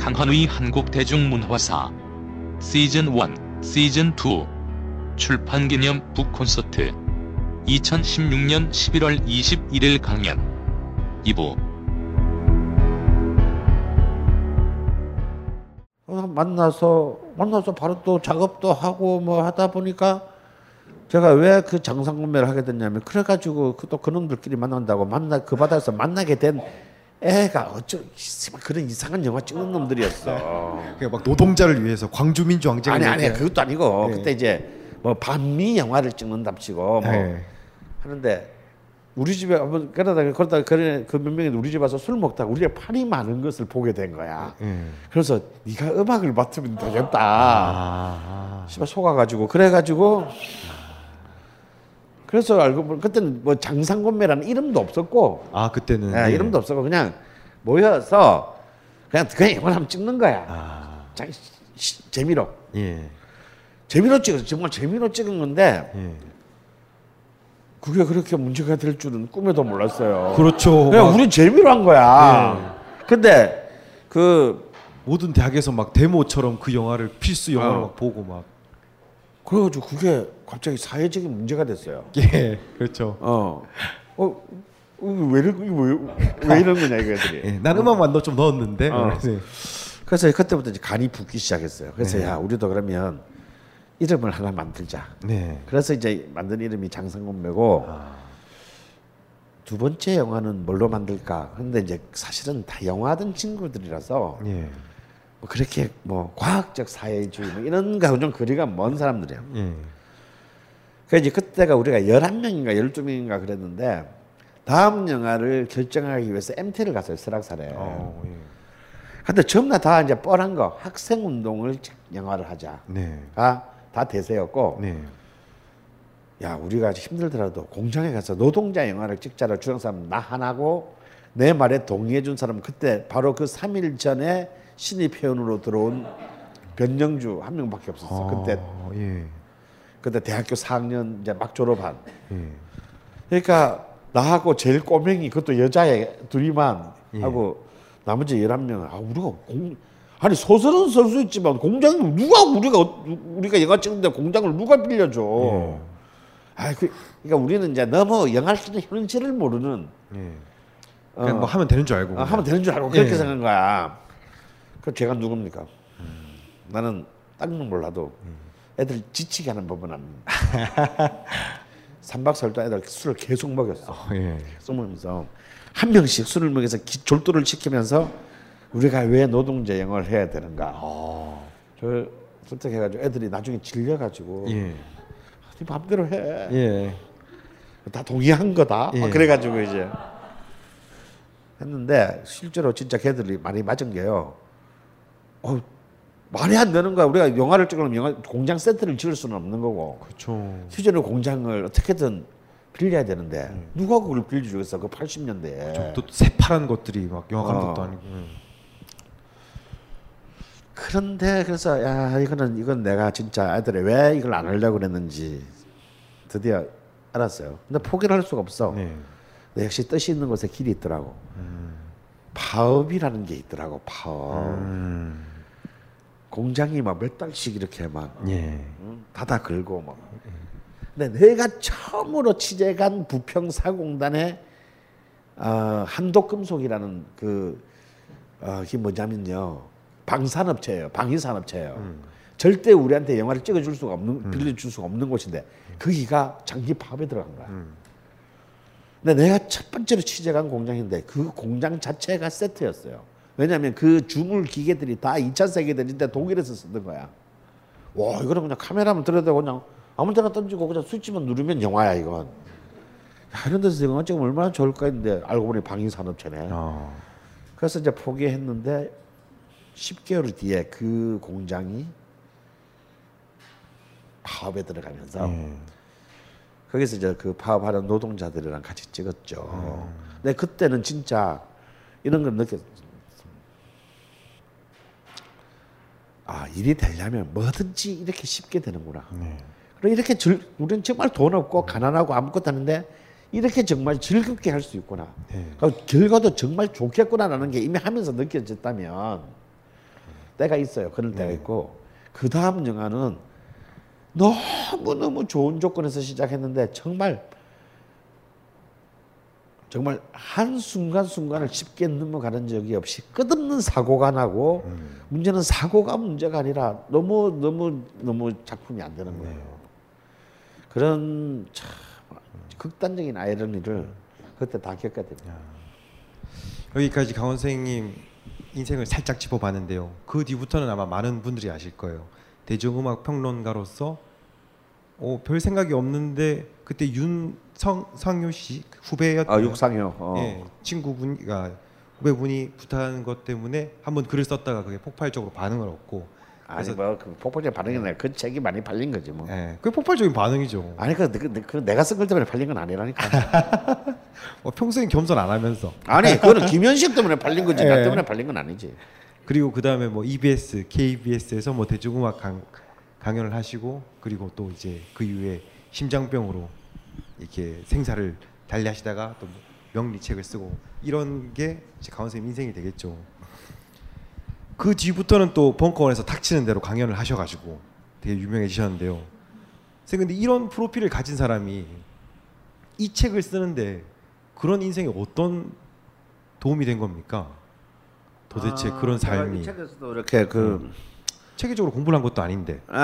강헌의 한국대중문화사 시즌 1, 시즌 2 출판 기념 북콘서트 2016년 11월 21일 강연. 2부. 어, 만나서 만나서 바로 또 작업도 하고 뭐 하다 보니까 제가 왜 그 장상구매를 하게 됐냐면 그래가지고 그또 그놈들끼리 만난다고 만나 그 바다에서 만나게 된 애가 어쩌 그런 이상한 영화 찍는 놈들이었어. 그러니까 막 노동자를 위해서 광주민주 왕쟁 아니 아니. 그것도 아니고 네. 그때 이제 뭐 반미 영화를 찍는답시고 뭐 네. 하는데 우리 집에 한번 그러다가 그러다가 그래 그몇 명이 우리 집 와서 술 먹다가 우리가 판이 많은 것을 보게 된 거야. 예. 그래서 네가 음악을 맡으면 되겠다. 아. 씨발 속아가지고 그래가지고 그래서 알고 보니 그때는 뭐 장상곤매라는 이름도 없었고 아 그때는 예, 예. 이름도 없었고 그냥 모여서 그냥 그냥 영화 한번 찍는 거야. 아. 자기 시- 재미로 예. 재미로 찍었어 정말 재미로 찍은 건데 예. 그게 그렇게 문제가 될 줄은 꿈에도 몰랐어요. 그렇죠. 그냥 막 우리 재미로 한 거야. 근데 그 모든 대학에서 막 데모처럼 그 영화를 필수 영화로 어. 막 보고 막 그래가지고 그게 갑자기 사회적인 문제가 됐어요. 예. 그렇죠. 어, 어, 어, 왜, 이러, 왜, 왜 이런 거냐 이거들이. 예. 난 음악만 넣- 좀 넣었는데 어. 그래서 그래서 그때부터 이제 간이 붓기 시작했어요. 그래서 네. 야 우리도 그러면 이름을 하나 만들자. 네. 그래서 이제 만든 이름이 장상곤매고 두 번째 영화는 뭘로 만들까? 근데 이제 사실은 다 영화하던 친구들이라서 예. 뭐 그렇게 뭐 과학적 사회주의 뭐 이런 거하고 좀 거리가 먼 사람들이에요. 예. 그래서 이제 그때가 우리가 11명인가 12명인가 그랬는데 다음 영화를 결정하기 위해서 MT를 갔어요. 설악산에. 어, 예. 근데 전부 다 이제 뻔한 거 학생 운동을 영화를 하자. 네. 아, 다 대세였고 네. 야 우리가 힘들더라도 공장에 가서 노동자 영화를 찍자라 주장 사람 나 하나고 내 말에 동의해 준 사람은 그때 바로 그 3일 전에 신입 회원으로 들어온 변영주 한 명밖에 없었어. 그때 어, 예. 그때 대학교 4학년 이제 막 졸업한. 예. 그러니까 나하고 제일 꼬맹이 그것도 여자애 둘이만 예. 하고 나머지 11명 아 우리가 공 아니 소설은 쓸 수 있지만 공장을 누가 우리가 어- 우리가 영화 찍는데 공장을 누가 빌려줘 예. 아 그, 그러니까 우리는 이제 너무 영화를 쓰는 현실을 모르는 예. 그냥 뭐 하면 되는 줄 알고. 어, 하면 되는 줄 알고 그렇게 예. 생각한 거야 그 제가 누굽니까 나는 딴건 몰라도 애들 지치게 하는 법은 압니다 3박 4일 동안 애들 술을 계속 먹였어 예. 계속 먹으면서 한 명씩 술을 먹여서 기- 졸도를 시키면서 우리가 왜 노동자 영어를 해야 되는가. 저 설득해가지고 애들이 나중에 질려가지고 예. 네 마음대로 해. 예. 다 동의한 거다. 예. 막 그래가지고 이제 했는데 실제로 진짜 걔들이 많이 맞은 게요. 어, 말이 안 되는 거야. 우리가 영화를 찍으려면 영화 공장 세트를 지을 수는 없는 거고. 그렇죠. 휴전의 공장을 어떻게든 빌려야 되는데 누가 그걸 빌려주겠어? 그 80년대에. 또 새파란 것들이 막 영화 가는 어. 아니고. 그런데 그래서 야 이거는 이건 내가 진짜 애들이 왜 이걸 안 하려고 그랬는지 드디어 알았어요. 근데 포기를 할 수가 없어. 네. 역시 뜻이 있는 곳에 길이 있더라고. 파업이라는 게 있더라고. 파업. 음. 공장이 막 몇 달씩 이렇게 막 예. 응? 닫아 걸고 막. 근데 내가 처음으로 취재 간 부평사공단에 어, 한독금속이라는 그 어, 이게 뭐냐면요 방산업체예요, 방위산업체예요. 절대 우리한테 영화를 찍어줄 수가 없는, 빌려줄 수가 없는 곳인데 거기가 장기 파업에 들어간 거야. 근데 내가 첫 번째로 취재간 공장인데 그 공장 자체가 세트였어요. 왜냐하면 그 주물 기계들이 다 2차 세계 대전 독일에서 쓰던 거야. 와 이거는 그냥 카메라만 들여다고 그냥 아무 데나 던지고 그냥 스위치만 누르면 영화야 이건. 야, 이런 데서 영화 찍으면 얼마나 좋을까 했는데 알고 보니 방위산업체네. 아, 그래서 이제 포기했는데 10개월 뒤에 그 공장이 파업에 들어가면서 예. 거기서 이제 그 파업하는 노동자들이랑 같이 찍었죠. 근데 그때는 진짜 이런 걸 느꼈. 아 일이 되려면 뭐든지 이렇게 쉽게 되는구나. 그리고 이렇게 즐, 우리는 정말 돈 없고 가난하고 아무것도 없는데 이렇게 정말 즐겁게 할 수 있구나. 그 결과도 정말 좋겠구나라는 게 이미 하면서 느껴졌다면 때가 있어요. 그럴 때가 있고 그 다음 영화는 너무 너무 좋은 조건에서 시작했는데 정말 정말 한 순간 순간을 쉽게 넘어가는 적이 없이 끝없는 사고가 나고 문제는 사고가 문제가 아니라 너무 너무 너무 작품이 안 되는 거예요. 그런 참 극단적인 아이러니를 그때 다 겪게 됩니다. 여기까지 강원 선생님 인생을 살짝 짚어봤는데요. 그 뒤부터는 아마 많은 분들이 아실 거예요. 대중음악 평론가로서 어, 별 생각이 없는데 그때 윤성 상효 씨 후배였 아 육상요. 어. 예, 친구분이가 후배분이 부탁한 것 때문에 한번 글을 썼다가 그게 폭발적으로 반응을 얻고 아니 뭐그 폭발적 반응이 아니라 그 책이 많이 팔린 거지 뭐. 예, 그게 폭발적인 반응이죠. 아니 그, 그, 그 내가 쓴 글 때문에 팔린 건 아니라니까. 어, 평소엔 겸손 안 하면서 아니 그거는 김현식 때문에 팔린 거지 나 예. 때문에 팔린 건 아니지. 그리고 그 다음에 뭐 EBS, KBS에서 뭐 대중음악 강, 강연을 하시고 그리고 또 이제 그 이후에 심장병으로 이렇게 생사를 달리하시다가 또 명리책을 쓰고 이런 게 강원 선생님 인생이 되겠죠. 그 뒤부터는 또 벙커원에서 탁치는 대로 강연을 하셔가지고 되게 유명해지셨는데요. 선생님 근데 이런 프로필을 가진 사람이 이 책을 쓰는데 그런 인생에 어떤 도움이 된 겁니까? 도대체 그런 삶이 아, 이 책에서도 이렇게 그 체계적으로 공부를 한 것도 아닌데 아,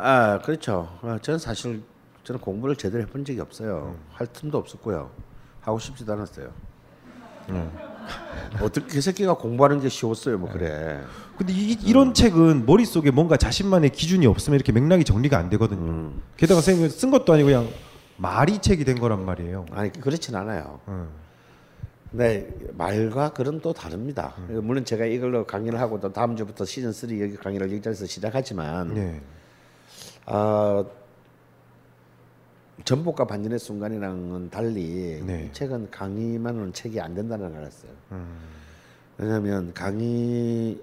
아 그렇죠. 아, 저는 사실 저는 공부를 제대로 해본 적이 없어요. 할 틈도 없었고요. 하고 싶지도 않았어요. 어떻게 그 새끼가 공부하는 게 쉬웠어요, 뭐 그래. 근데 이, 이런 책은 머릿 속에 뭔가 자신만의 기준이 없으면 이렇게 맥락이 정리가 안 되거든요 음. 게다가 선생님 쓴 것도 아니고 그냥 말이 책이 된 거란 말이에요 아니 그렇진 않아요. 음. 네 말과 글은 또 다릅니다. 물론 제가 이걸로 강의를 하고 또 다음 주부터 시즌 3 여기 강의를 여기 자리에서 시작하지만 네. 아 전복과 반전의 순간이랑은 달리 네. 이 책은 강의만으로는 책이 안 된다는 걸 알았어요. 음. 왜냐하면 강의만으로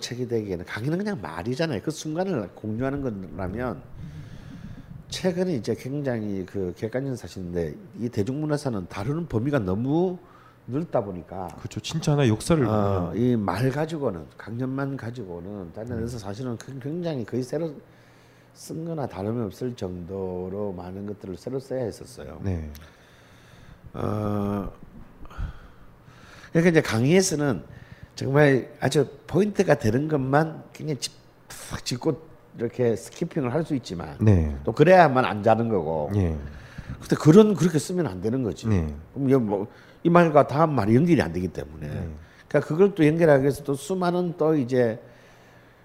책이 되기에는 강의는 그냥 말이잖아요. 그 순간을 공유하는 거라면 책은 이제 굉장히 그 객관적인 사실인데 이 대중문화사는 다루는 범위가 너무 넓다 보니까 그렇죠 진짜나 역사를 어, 보면 이말 가지고는 강연만 가지고는 다른 데서 사실은 그- 굉장히 거의 새로 쓴 거나 다름이 없을 정도로 많은 것들을 새로 써야 했었어요. 네. 어, 그러니까 이제 강의에서는 정말 아주 포인트가 되는 것만 그냥 짚, 팍 짚고 이렇게 스키핑을 할 수 있지만 네. 또 그래야만 안 자는 거고. 예. 근데 그런 그렇게 쓰면 안 되는 거지. 네. 그럼 이게 뭐이 말과 다음 말이 연결이 안 되기 때문에. 그러니까 그걸 또 연결하기 위해서 또 수많은 또 이제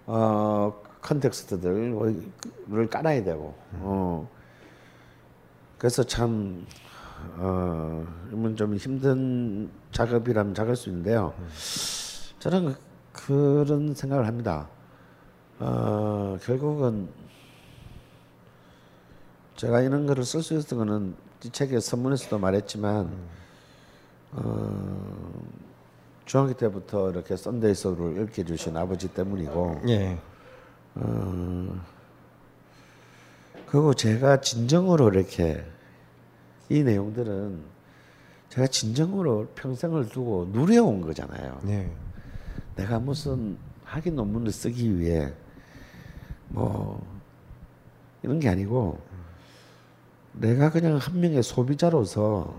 어 컨텍스트들을 깔아야 되고. 어. 그래서 참 어, 이건 좀 힘든 작업이라면 작을 수 있는데요. 저는 그- 그런 생각을 합니다. 어, 결국은 제가 이런 거를 쓸 수 있었던 거는 이 책에 선문에서도 말했지만 어, 중학교 때부터 이렇게 썬데이 소울을 읽게 주신 아버지 때문이고 예. 그리고 제가 진정으로 이렇게 이 내용들은 제가 진정으로 평생을 두고 누려온 거잖아요. 네. 내가 무슨 학위 논문을 쓰기 위해 뭐 이런 게 아니고 내가 그냥 한 명의 소비자로서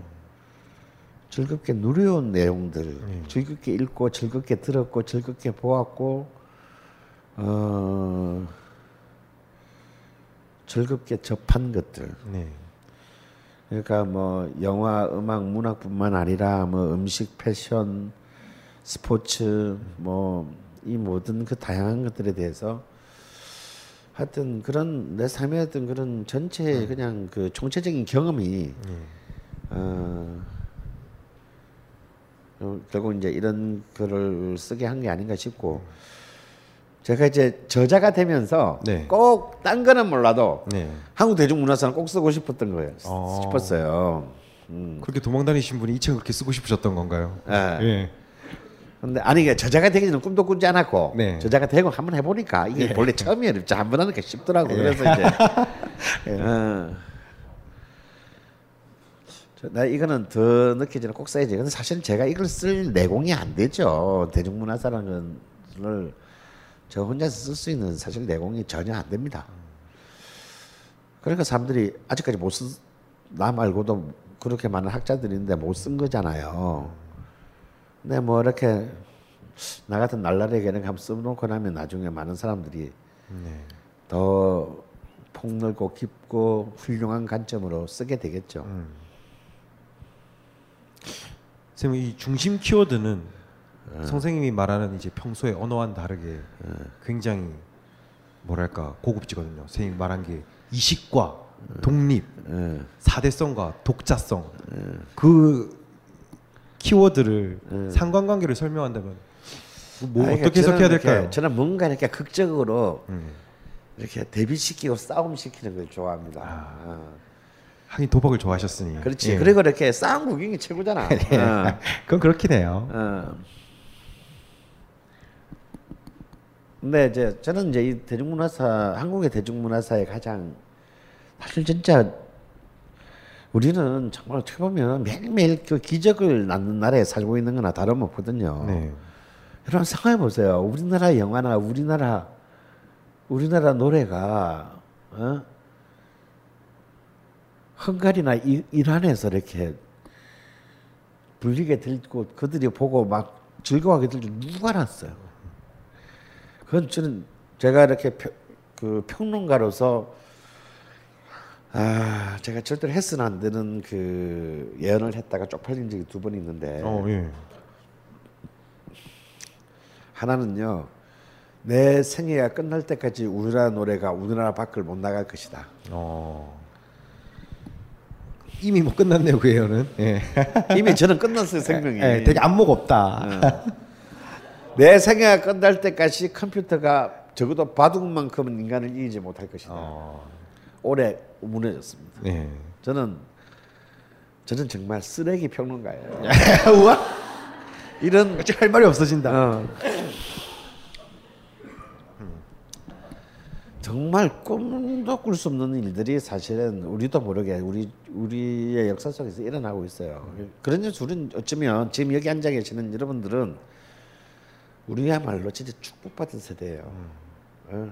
즐겁게 누려온 내용들, 즐겁게 읽고 즐겁게 들었고 즐겁게 보았고 어 즐겁게 접한 것들. 네. 그러니까 뭐 영화, 음악, 문학뿐만 아니라 뭐 음식, 패션, 스포츠 뭐 이 모든 그 다양한 것들에 대해서 하여튼 그런 내 삶의 어떤 그런 전체 그냥 그 총체적인 경험이 어, 어, 결국 이제 이런 글을 쓰게 한 게 아닌가 싶고 제가 이제 저자가 되면서 네. 꼭딴 거는 몰라도 네. 한국 대중문화사는 꼭 쓰고 싶었던 거예요. 어. 싶었어요. 음. 그렇게 도망 다니신 분이 이 책 그렇게 쓰고 싶으셨던 건가요? 예. 예. 근데 아니 이게 저자가 되기 전에 꿈도 꾸지 않았고 네. 저자가 되고 한번 해보니까 이게 원래 처음이에요. 한번 하니까 쉽더라고. 그래서 이제 어. 저, 나 이거는 더 전에 꼭 써야지. 근데 사실은 제가 이걸 쓸 내공이 안 되죠. 대중문화사라는 걸 저 혼자서 쓸 수 있는 사실 내공이 전혀 안 됩니다. 그러니까 사람들이 아직까지 못 쓴, 나 말고도 그렇게 많은 학자들인데 못 쓴 거잖아요. 근데 뭐 이렇게 나 같은 날라리에게는 한번 써놓고 나면 나중에 많은 사람들이 더 폭넓고 깊고 훌륭한 관점으로 쓰게 되겠죠. 선생님 이 중심 키워드는 선생님이 말하는 이제 평소의 언어와는 다르게 굉장히 뭐랄까 고급지거든요. 선생님 말한 게 이식과 독립, 예. 사대성과 독자성 그 키워드를 상관관계를 설명한다면 뭐 아, 그러니까 어떻게 해석해야 저는 이렇게- 될까요? 저는 뭔가 이렇게 극적으로 음. 이렇게 대비시키고 싸움 시키는 걸 좋아합니다. 어. 하긴 도박을 좋아하셨으니 그렇지. 예. 그리고 이렇게 싸움 구경이 최고잖아. 어. 그건 그렇긴 해요. 어. 근데 이제 저는 이제 이 대중문화사 한국의 대중문화사의 가장 사실 진짜 우리는 정말 어떻게 보면 매일매일 그 기적을 낳는 나라에 살고 있는 거나 다름없거든요. 네. 여러분 생각해 보세요. 우리나라 영화나 우리나라 우리나라 노래가 어? 헝가리나 이, 이란에서 이렇게 불리게 들고 그들이 보고 막 즐거워하게 들줄 누가 알았어요. 그건 저는 제가 이렇게 평, 그 평론가로서 아 제가 절대로 해서는 안 되는 그 예언을 했다가 쪽팔린 적이 두 번 있는데 어, 예. 하나는요 내 생애가 끝날 때까지 우리나라 노래가 우리나라 밖을 못 나갈 것이다. 어. 이미 뭐 끝났네요 그 예언은. 예. 이미 저는 끝났어요 생명이. 예, 되게 안목 없다. 내 생애가 끝날 때까지 컴퓨터가 적어도 바둑만큼은 인간을 이기지 못할 것이다. 어. 오래 우문해졌습니다. 예. 저는 저는 정말 쓰레기 평론가예요. 우와. 이런 할 말이 없어진다. 어. 정말 꿈도 꿀 수 없는 일들이 사실은 우리도 모르게 우리 우리의 역사 속에서 일어나고 있어요. 그런 우리는 어쩌면 지금 여기 앉아 계시는 여러분들은 우리야말로 진짜 축복받은 세대예요. 어.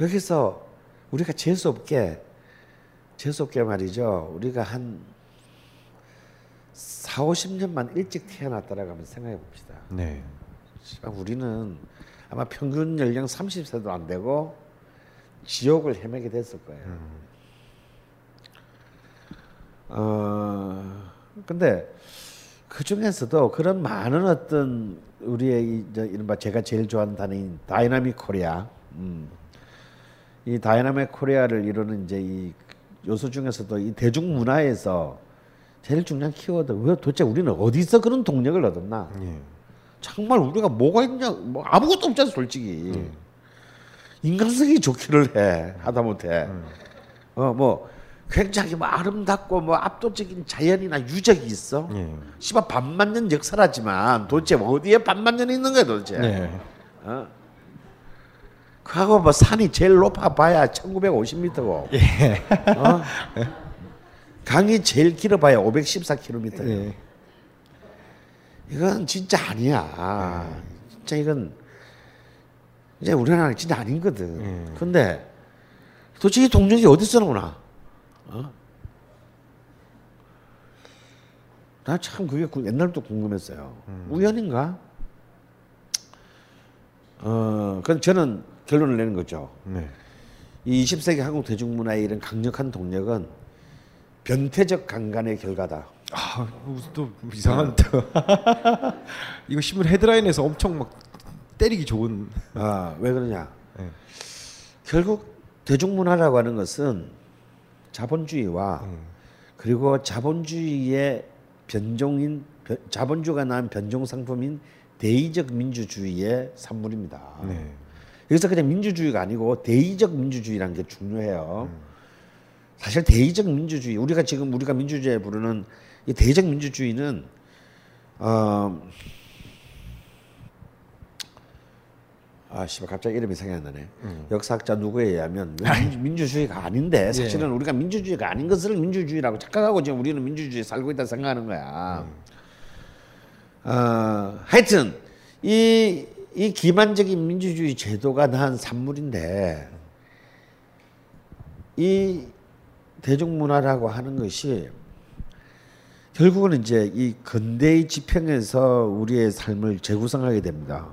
여기서 우리가 재수 없게 재수 없게 말이죠. 우리가 한 4, 50년만 일찍 태어났다라고 한번 생각해 봅시다. 네. 아, 우리는 아마 평균 연령 30세도 안 되고 지옥을 헤매게 됐을 거예요. 어, 근데 그 중에서도 그런 많은 어떤 우리의 이른바 제가 제일 좋아하는 단어인 dynamic Korea, 음. 이 dynamic Korea를 이루는 이제 이 요소 중에서도 이 대중문화에서 제일 중요한 키워드, 왜 도대체 우리는 어디서 그런 동력을 얻었나? 예. 정말 우리가 뭐가 있냐 뭐 아무것도 없잖아 솔직히 인간성이 좋기를 해 하다못해 어뭐 굉장히 뭐 아름답고 뭐 압도적인 자연이나 유적이 있어 예. 씨발 반만년 역사라지만 도대체 어디에 반만년이 있는 거야 도대체 네. 어? 그하고 뭐 산이 제일 높아 봐야 1950m고 예. 어? 강이 제일 길어 봐야 514km 예. 이건 진짜 아니야. 진짜 이건 이제 우리나라는 진짜 아닌거든. 근데 도대체 이 동력이 어디서 나오나? 어? 나 참 그게 구- 옛날부터 궁금했어요. 우연인가? 어, 그 저는 결론을 내는 거죠. 네. 이 20세기 한국 대중문화의 이런 강력한 동력은 변태적 강간의 결과다. 아, 무슨 또 이상한 또 이거 신문 헤드라인에서 엄청 막 때리기 좋은 아, 왜 그러냐? 네. 결국 대중문화라고 하는 것은 자본주의와 그리고 자본주의의 변종인 변- 자본주의가 낳은 변종 상품인 대의적 민주주의의 산물입니다. 네. 여기서 그냥 민주주의가 아니고 대의적 민주주의라는 게 중요해요. 사실 대의적 민주주의 우리가 지금 우리가 민주주의 부르는 이 대의적 민주주의는 어 아, 씨발 갑자기 이름이 생각이 안 나네. 역사학자 누구에 의하면 민- 민주주의가 아닌데 사실은 우리가 민주주의가 아닌 것을 민주주의라고 착각하고 지금 우리는 민주주의에 살고 있다 생각하는 거야. 어, 하여튼 이, 이 기반적인 민주주의 제도가 낳은 산물인데 이 대중문화라고 하는 것이 결국은 이제 이 근대의 지평에서 우리의 삶을 재구성하게 됩니다.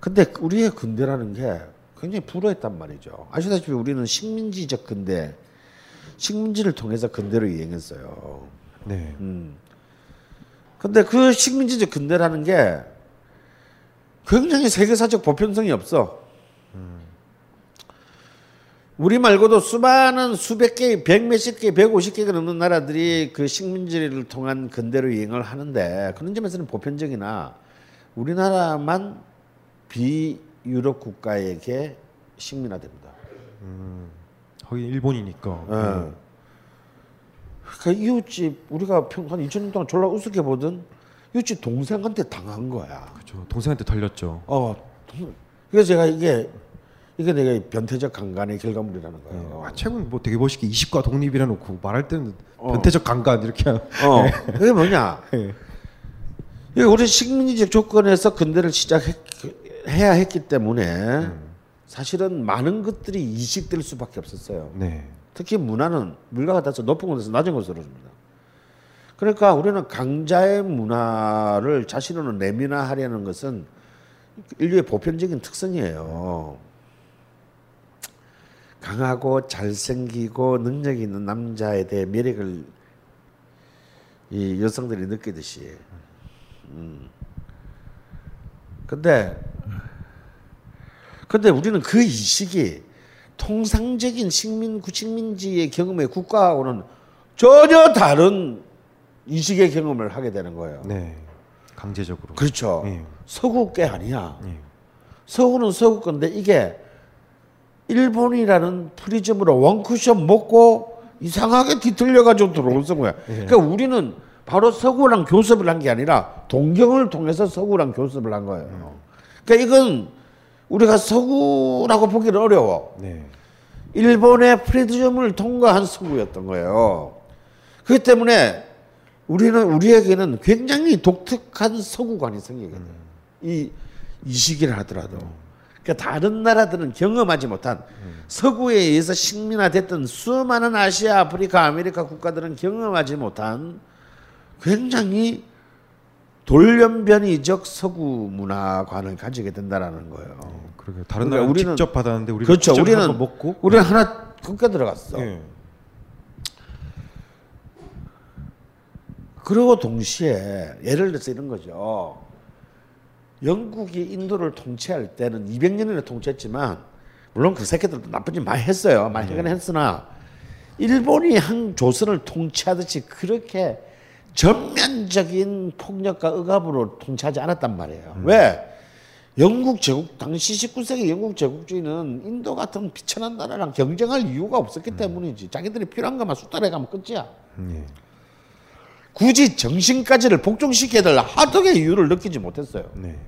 근데 우리의 근대라는 게 굉장히 불허했단 말이죠. 아시다시피 우리는 식민지적 근대, 식민지를 통해서 근대로 이행했어요. 네. 근데 그 식민지적 근대라는 게 굉장히 세계사적 보편성이 없어. 우리 말고도 수많은 수백 개, 백 몇십 개, 백오십 개가 넘는 나라들이 그 식민지를 통한 근대로 이행을 하는데 그런 점에서는 보편적이나 우리나라만 비유럽 국가에게 식민화됩니다. 거기 일본이니까. 예. 그러니까 이웃집 우리가 평, 한 2000년 동안 졸라 우습게 보던 이웃집 동생한테 당한 거야. 그렇죠. 동생한테 털렸죠. 어. 동- 그래서 제가 이게 이게 내가 변태적 강간의 결과물이라는 거예요. 아, 최근 뭐 되게 멋있게 20과 독립이라 놓고 말할 때는 어. 변태적 강간 이렇게 하- 어. 그게 뭐냐? 예. 이게 우리 식민지적 조건에서 근대를 시작해야 했기 때문에 사실은 많은 것들이 이식될 수밖에 없었어요. 네. 특히 문화는 물가가 따라서 높은 곳에서 낮은 곳으로 줍니다. 그러니까 우리는 강자의 문화를 자신으로 내민화하려는 것은 인류의 보편적인 특성이에요. 강하고 잘생기고 능력 있는 남자에 대해 매력을 이 여성들이 느끼듯이. 음. 근데 근데 우리는 그 이식이 통상적인 식민 식민지의 경험의 국가하고는 전혀 다른 이식의 경험을 하게 되는 거예요. 네. 강제적으로. 그렇죠. 예. 서구 게 아니야. 예. 서구는 서구 건데 이게 일본이라는 프리즘으로 one 쿠션 먹고 이상하게 뒤틀려가지고 들어온 거야. 그러니까 우리는 바로 서구랑 교섭을 한 게 아니라 동경을 통해서 서구랑 교섭을 한 거예요. 그러니까 이건 우리가 서구라고 보기는 어려워. 네. 일본의 프리즘을 통과한 서구였던 거예요. 그렇기 때문에 우리는 우리에게는 굉장히 독특한 서구관이 생기거든. 이, 이 시기를 하더라도. 그러니까 다른 나라들은 경험하지 못한 서구에 의해서 식민화됐던 수많은 아시아, 아프리카, 아메리카 국가들은 경험하지 못한 굉장히 돌연변이적 서구 문화관을 가지게 된다라는 거예요. 그러게 다른 그러니까 나라 우리는- 직접 받았는데 우리가 그렇죠. 우리는 먹고 우리는 하나 끊겨 들어갔어. 예. 그리고 동시에 예를 들어서 이런 거죠. 영국이 인도를 통치할 때는 200년이나 통치했지만 물론 그 새끼들도 나쁜 짓 많이 했어요. 많이 하긴 했으나 일본이 한 조선을 통치하듯이 그렇게 전면적인 폭력과 억압으로 통치하지 않았단 말이에요. 왜? 영국 제국 당시 19세기 영국 제국주의는 인도 같은 비천한 나라랑 경쟁할 이유가 없었기 때문이지. 자기들이 필요한 것만 수달해 가면 끝이야. 예. 굳이 정신까지를 복종시켜야 될 하등의 이유를 느끼지 못했어요. 네.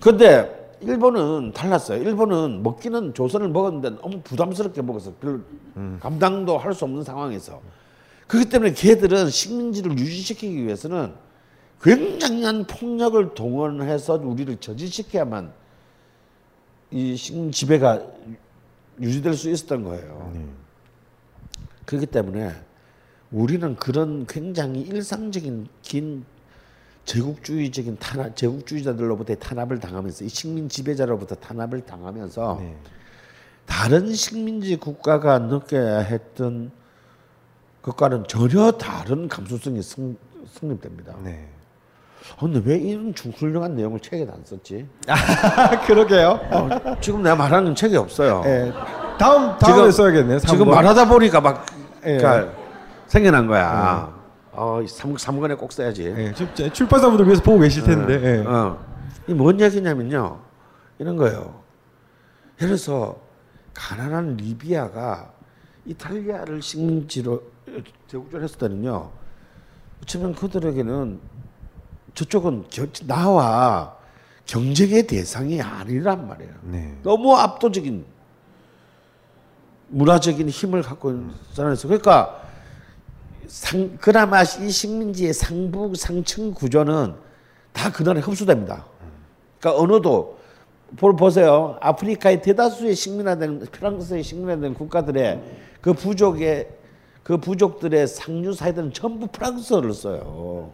근데 일본은 달랐어요. 일본은 먹기는 조선을 먹었는데 너무 부담스럽게 먹어서 별 감당도 할 수 없는 상황에서 그렇기 때문에 걔들은 식민지를 유지시키기 위해서는 굉장한 폭력을 동원해서 우리를 저지시켜야만 이 식민 지배가 유지될 수 있었던 거예요. 그렇기 때문에 우리는 그런 굉장히 일상적인 긴 제국주의적인 탄압, 제국주의자들로부터 탄압을 당하면서 이 식민 지배자로부터 탄압을 당하면서 네. 다른 식민지 국가가 느껴야 했던 것과는 전혀 다른 감수성이 승, 성립됩니다. 네. 아, 근데 왜 이런 중 훌륭한 내용을 책에도 안 썼지? 그러게요. 어, 지금 내가 말하는 책이 없어요. 예. 다음 다음에 써야겠네요. 지금 3번. 말하다 보니까 막 예. 그러니까 생겨난 거야. 어, 이 삼, 삼권에 꼭 써야지. 예, 출- 출판사분들 위해서 보고 계실 텐데. 예. 어. 이뭔 얘기냐면요. 이런 거예요. 예를 들어서 가난한 리비아가 이탈리아를 식민지로 대국전 했을 때는요. 어쩌면 그들에게는 저쪽은 겨, 나와 경쟁의 대상이 아니란 말이에요. 네. 너무 압도적인 문화적인 힘을 갖고 있는 사람에서 그러니까 상, 그나마 이 식민지의 상부 상층 구조는 다 그날에 흡수됩니다. 그러니까 언어도 보- 보세요. 아프리카의 대다수의 식민화된 프랑스의 식민화된 국가들의 그 부족의 그 부족들의 상류 사회들은 전부 프랑스어를 써요.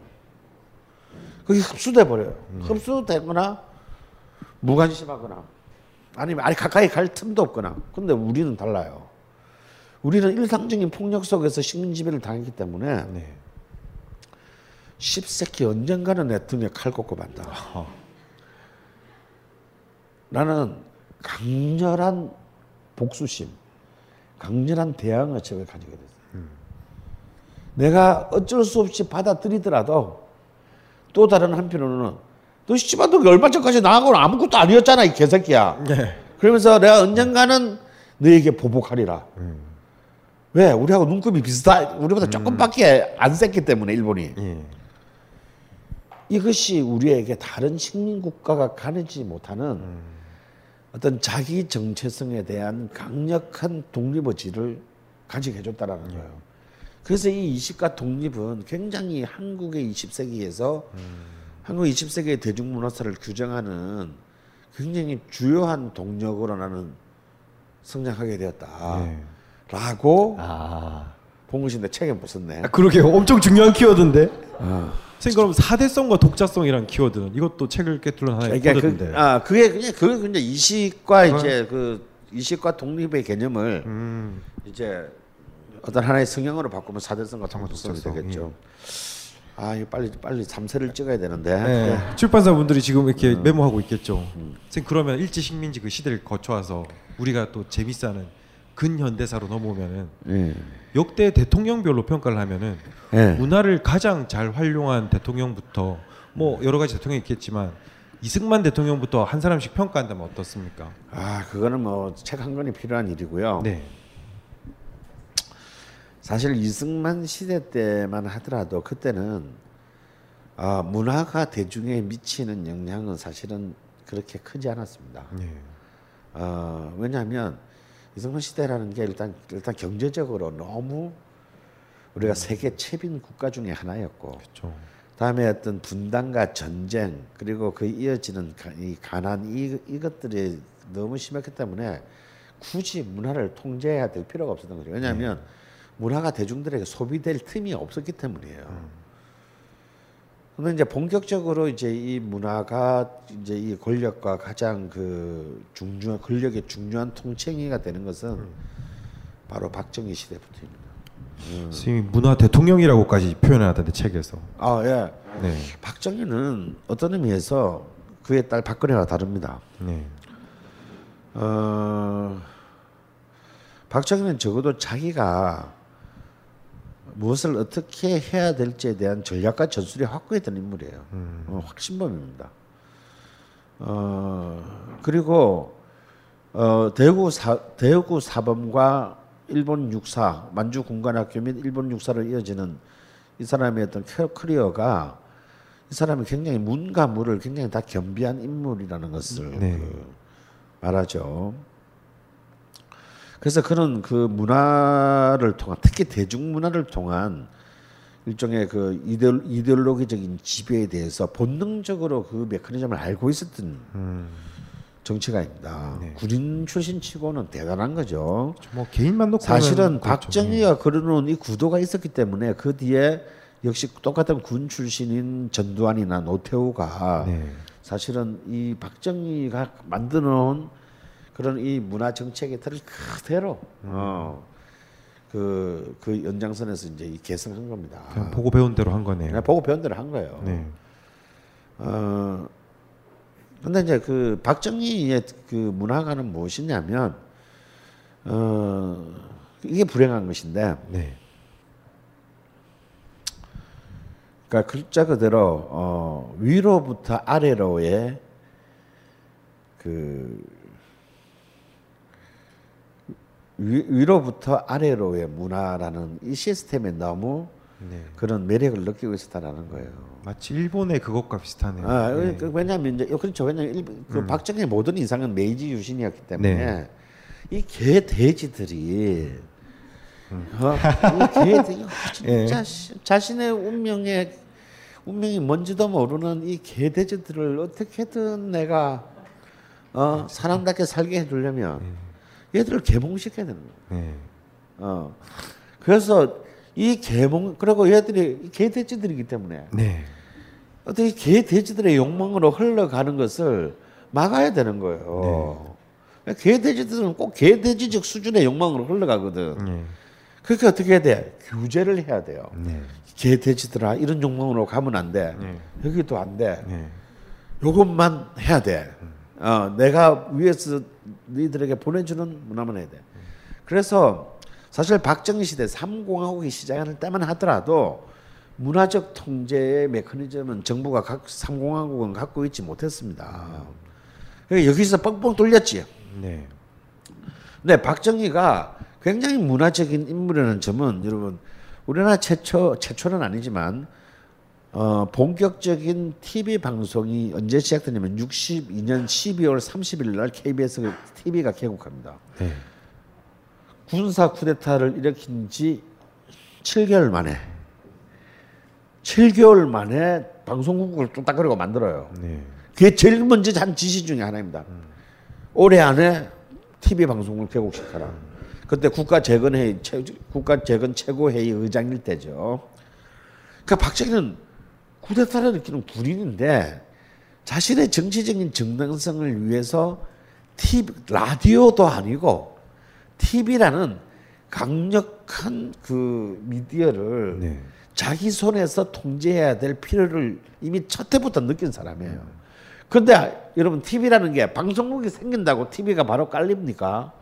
그게 흡수돼 버려요. 흡수되거나 무관심하거나 아니면 아니 가까이 갈 틈도 없거나. 근데 우리는 달라요. 우리는 일상적인 폭력 속에서 식민 지배를 당했기 때문에 네. 십새끼 언젠가는 내 등에 칼 꽂고 만다. 나는 강렬한 복수심, 강렬한 대항 의식을 가지게 됐어요. 내가 어쩔 수 없이 받아들이더라도 또 다른 한편으로는 너 씨발 너 얼마 전까지 나하고는 아무것도 아니었잖아 이 개새끼야. 그러면서 내가 언젠가는 너에게 보복하리라. 왜? 우리하고 눈급이 비슷하, 우리보다 조금밖에 안 셌기 때문에 일본이. 예. 이것이 우리에게 다른 식민 국가가 가르지 못하는 어떤 자기 정체성에 대한 강력한 독립 의지를 가지게 해줬다라는 거예요. 그래서 이 이식과 독립은 굉장히 한국의 20세기에서 한국 20세기의 대중문화사를 규정하는 굉장히 주요한 동력으로 나는 성장하게 되었다. 네. 라고 아. 봉우신데 책에 못 썼네. 아, 그러게요. 엄청 중요한 키워드인데. 선생님 그럼 사대성과 독자성이란 키워드는 이것도 책을 꿰뚫는 하나의 그러니까 그, 키워드인데. 아 그게 그냥 그게 그냥 이식과 이제 그 이식과 독립의 개념을 음. 이제 어떤 하나의 성향으로 바꾸면 사대성과 독자성이 독자성, 되겠죠. 아 이거 빨리 빨리 삼세를 찍어야 되는데. 네. 출판사 분들이 지금 이렇게 메모하고 있겠죠. 선생님 그러면 일제 식민지 그 시대를 거쳐와서 우리가 또 재밌어하는 근현대사로 넘어오면은 예. 역대 대통령별로 평가를 하면은 예. 문화를 가장 잘 활용한 대통령부터 뭐 여러 가지 대통령이 있겠지만 이승만 대통령부터 한 사람씩 평가한다면 어떻습니까? 아 그거는 뭐 책 한 권이 필요한 일이고요. 네. 사실 이승만 시대 때만 하더라도 그때는 아, 문화가 대중에 미치는 영향은 사실은 그렇게 크지 않았습니다. 네. 어, 왜냐하면 이승만 시대라는 게 일단 일단 경제적으로 너무 우리가 세계 최빈 국가 중에 하나였고 그렇죠. 다음에 어떤 분단과 전쟁 그리고 그 이어지는 가, 이 가난 이, 이것들이 너무 심했기 때문에 굳이 문화를 통제해야 될 필요가 없었던 거죠. 왜냐하면 문화가 대중들에게 소비될 틈이 없었기 때문이에요. 근데 이제 본격적으로 이제 이 문화가 이제 이 권력과 가장 그 중요한 권력의 중요한 통칭이가 되는 것은 바로 박정희 시대부터입니다. 선생님이 문화 대통령이라고까지 표현하던데 책에서. 아 예. 네. 박정희는 어떤 의미에서 그의 딸 박근혜와 다릅니다. 네. 어, 박정희는 적어도 자기가 무엇을 어떻게 해야 될지에 대한 전략과 전술이 확고히 든 인물이에요. 어, 확신범입니다. 어, 그리고 어, 대구 사 대구 사범과 일본 육사 만주 군관학교 및 일본 육사를 이어지는 이 사람의 어떤 캐- 커리어가 이 사람이 굉장히 문과 무를 굉장히 다 겸비한 인물이라는 것을 네. 그 말하죠. 그래서 그는 그 문화를 통한 특히 대중문화를 통한 일종의 그 이데올, 이데올로기적인 지배에 대해서 본능적으로 그 메커니즘을 알고 있었던 정치가입니다. 군인 출신치고는 대단한 거죠. 뭐 개인만 놓고 사실은 그렇죠. 박정희가 그려놓은 이 구도가 있었기 때문에 그 뒤에 역시 똑같은 군 출신인 전두환이나 노태우가 네. 사실은 이 박정희가 만들어놓은 그런 이 문화 정책의 틀을 그대로 어, 그, 그 연장선에서 이제 이 개성한 겁니다. 보고 배운 대로 한 거네요. 보고 배운 대로 한 거예요. 네. 어, 근데 이제 그 박정희의 그 문화가는 무엇이냐면, 어, 이게 불행한 것인데, 네. 그러니까 글자 그대로 어, 위로부터 아래로의 그 위, 위로부터 아래로의 문화라는 이 시스템에 너무 네. 그런 매력을 느끼고 있었다라는 거예요. 마치 일본의 그것과 비슷하네요. 아, 네. 그 왜냐하면 이제 그렇죠. 왜냐하면 일, 그 박정희의 모든 인상은 메이지 유신이었기 때문에 네. 이개 돼지들이 어? 이 개들 진짜 시- 자신의 운명에 운명이 뭔지도 모르는 이 개 돼지들을 어떻게든 내가 어, 사람답게 살게 해주려면 얘들을 개몽시켜야 되는 거예요. 네. 어. 그래서 이 개몽 그리고 얘들이 개돼지들이기 때문에 네. 어떻게 개돼지들의 욕망으로 흘러가는 것을 막아야 되는 거예요. 개돼지들은 꼭 개돼지적 수준의 욕망으로 흘러가거든. 네. 그러니까 어떻게 해야 돼? 규제를 해야 돼요. 네. 개돼지들아 이런 욕망으로 가면 안 돼. 네. 여기도 안 돼. 네. 요것만 해야 돼. 어, 내가 위에서 너희들에게 보내주는 문화만 해야 돼. 그래서 사실 박정희 시대 삼공화국이 시작할 때만 하더라도 문화적 통제의 메커니즘은 정부가 각 삼공화국은 갖고 있지 못했습니다. 그러니까 여기서 뻥뻥 뚫렸지. 네. 근데 박정희가 굉장히 문화적인 인물이라는 점은 여러분 우리나라 최초 최초는 아니지만 어, 본격적인 TV 방송이 언제 시작되냐면 62년 12월 30일 날 KBS TV가 개국합니다. 네. 군사 쿠데타를 일으킨 지 7개월 만에 7개월 만에 방송국을 뚝딱거리고 만들어요. 네. 그게 제일 먼저 한 지시 중에 하나입니다. 올해 안에 TV 방송을 개국시켜라. 그때 국가 재건 회의 최- 국가 재건 최고 회의 의장일 때죠. 그러니까 박정희는 쿠데타를 일으키는 군인인데 자신의 정치적인 정당성을 위해서 TV, 라디오도 아니고 TV라는 강력한 그 미디어를 네. 자기 손에서 통제해야 될 필요를 이미 첫 해부터 느낀 사람이에요. 근데 여러분 TV라는 게 방송국이 생긴다고 TV가 바로 깔립니까?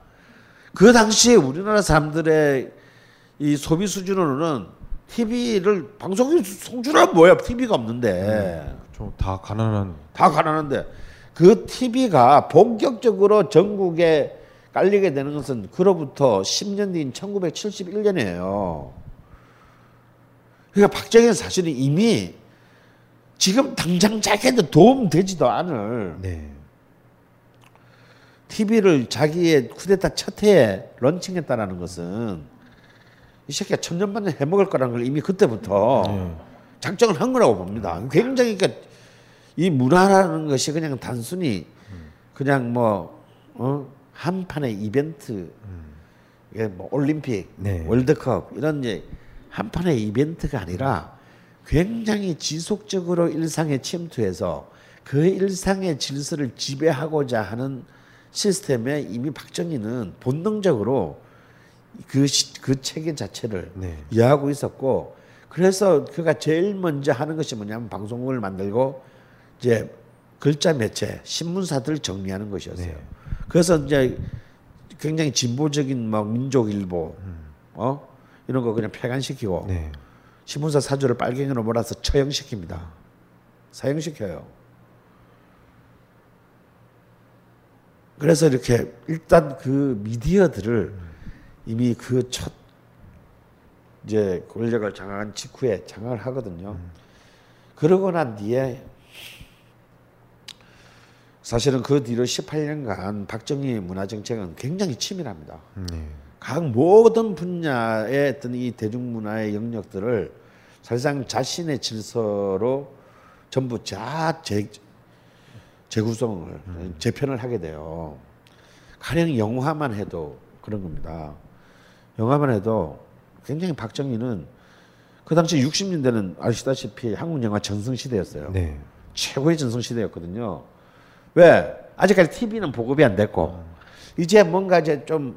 그 당시에 우리나라 사람들의 이 소비 수준으로는 TV를 방송국 송출하면 뭐야? TV가 없는데 좀다 가난한 다 가난한데 그 TV가 본격적으로 전국에 깔리게 되는 것은 그로부터 10년 뒤인 1971년이에요. 그러니까 박정희는 사실은 이미 지금 당장 자기한테 도움 되지도 않을 네. TV를 자기의 쿠데타 첫 해에 런칭했다라는 것은 이 새끼가 천년만년 해먹을 거라는 걸 이미 그때부터 네. 작정을 한 거라고 봅니다. 굉장히 그러니까 이 문화라는 것이 그냥 단순히 그냥 뭐 어? 한 판의 이벤트, 뭐 올림픽, 네. 월드컵 이런 이제 한 판의 이벤트가 아니라 굉장히 지속적으로 일상에 침투해서 그 일상의 질서를 지배하고자 하는 시스템에 이미 박정희는 본능적으로 그, 시, 그 체계 자체를 네. 이해하고 있었고 그래서 그가 제일 먼저 하는 것이 뭐냐면 방송국을 만들고 이제 글자 매체 신문사들 정리하는 것이었어요. 네. 그래서 이제 굉장히 진보적인 막 민족일보 어 이런 거 그냥 폐간시키고 네. 신문사 사주를 빨갱이로 몰아서 처형시킵니다. 사형시켜요. 그래서 이렇게 일단 그 미디어들을 이미 그 첫 이제 권력을 장악한 직후에 장악을 하거든요. 그러고 난 뒤에 사실은 그 뒤로 18년간 박정희의 문화 정책은 굉장히 치밀합니다. 네. 각 모든 분야의 어떤 이 대중문화의 영역들을 사실상 자신의 질서로 전부 자 재, 재구성을 재편을 하게 돼요. 가령 영화만 해도 그런 겁니다. 영화만 해도 굉장히 박정희는 그 당시 60년대는 아시다시피 한국 영화 전성 시대였어요. 네. 최고의 전성 시대였거든요. 왜? 아직까지 TV는 보급이 안 됐고 이제 뭔가 이제 좀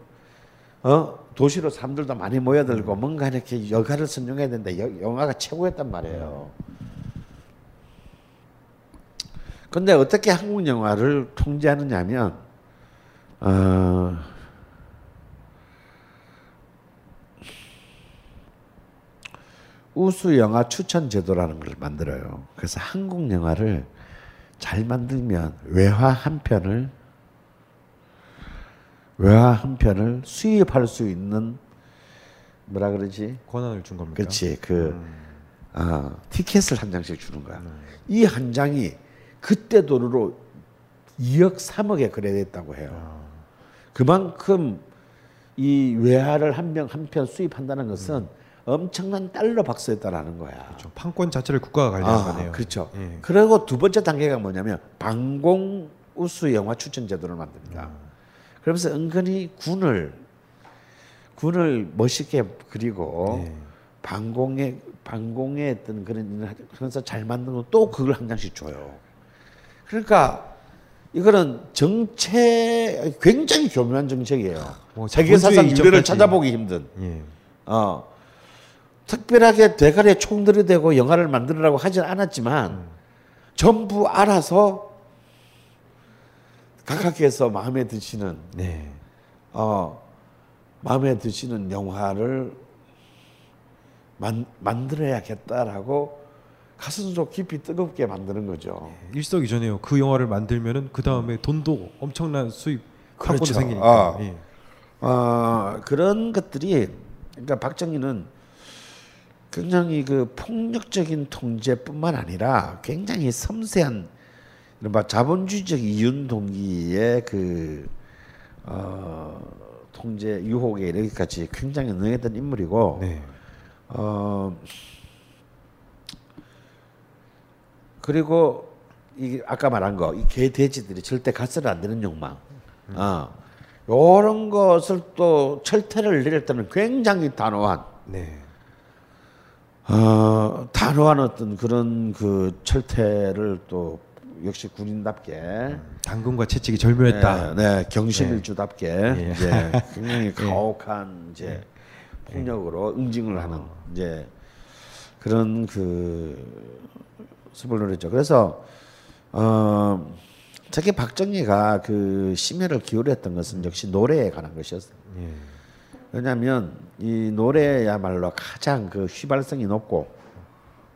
어? 도시로 사람들도 많이 모여들고 뭔가 이렇게 여가를 선용해야 되는데 여- 영화가 최고였단 말이에요. 근데 어떻게 한국 영화를 통제하느냐면 어, 우수 영화 추천 제도라는 걸 만들어요. 그래서 한국 영화를 잘 만들면 외화 한 편을 외화 한 편을 수입할 수 있는 뭐라 그러지? 권한을 준 겁니까? 그렇지 그 아, 티켓을 한 장씩 주는 거야. 이한 장이 그때 돈으로 2억 3억에 거래됐다고 해요. 그만큼 이 외화를 한 명 한 편 수입한다는 것은 엄청난 달러 박스였다라는 거야. 그렇죠. 판권 자체를 국가가 관리하는 거네요. 그렇죠. 예. 그리고 두 번째 단계가 뭐냐면 방공 우수 영화 추천 제도를 만듭니다. 그러면서 은근히 군을 군을 멋있게 그리고 네. 방공에 방공에 어떤 그런 그래서 잘 만든 거또 그걸 한 장씩 줘요. 그러니까 이거는 정책 굉장히 교묘한 정책이에요. 뭐 세계사상 유례를. 찾아보기 힘든. 예. 어, 특별하게 대가리에 총 들이대고 영화를 만들으라고 하진 않았지만 전부 알아서 각하께서 마음에 드시는 네. 어, 마음에 드시는 영화를 만, 만들어야겠다라고 가슴속 깊이 뜨겁게 만드는 거죠. 일석이조네요. 그 영화를 만들면은 그 다음에 돈도 엄청난 수입 그렇죠. 생기니까. 아. 예. 어, 그런 것들이 그러니까 박정희는 굉장히 그 폭력적인 통제뿐만 아니라 굉장히 섬세한 이른바 자본주의적 이윤 동기의 그 어, 통제 유혹에 이르기까지 굉장히 능했던 인물이고 네. 어 그리고 이 아까 말한 거 이 개 돼지들이 절대 가서는 안 되는 욕망. 어. 요런 것을 또 철퇴를 때는 굉장히 단호한 네. 어, 단호한 어떤 그런 그 철퇴를 또 역시 군인답게 당근과 채찍이 절묘했다. 네, 네, 경심일주답게 예. 이제 굉장히 가혹한 이제 폭력으로 응징을 하는 이제 그런 그 습을 노렸죠. 그래서 어 특히 박정희가 그 심혈을 기울였던 것은 역시 노래에 관한 것이었어요. 예. 왜냐하면 이 노래야말로 가장 그 휘발성이 높고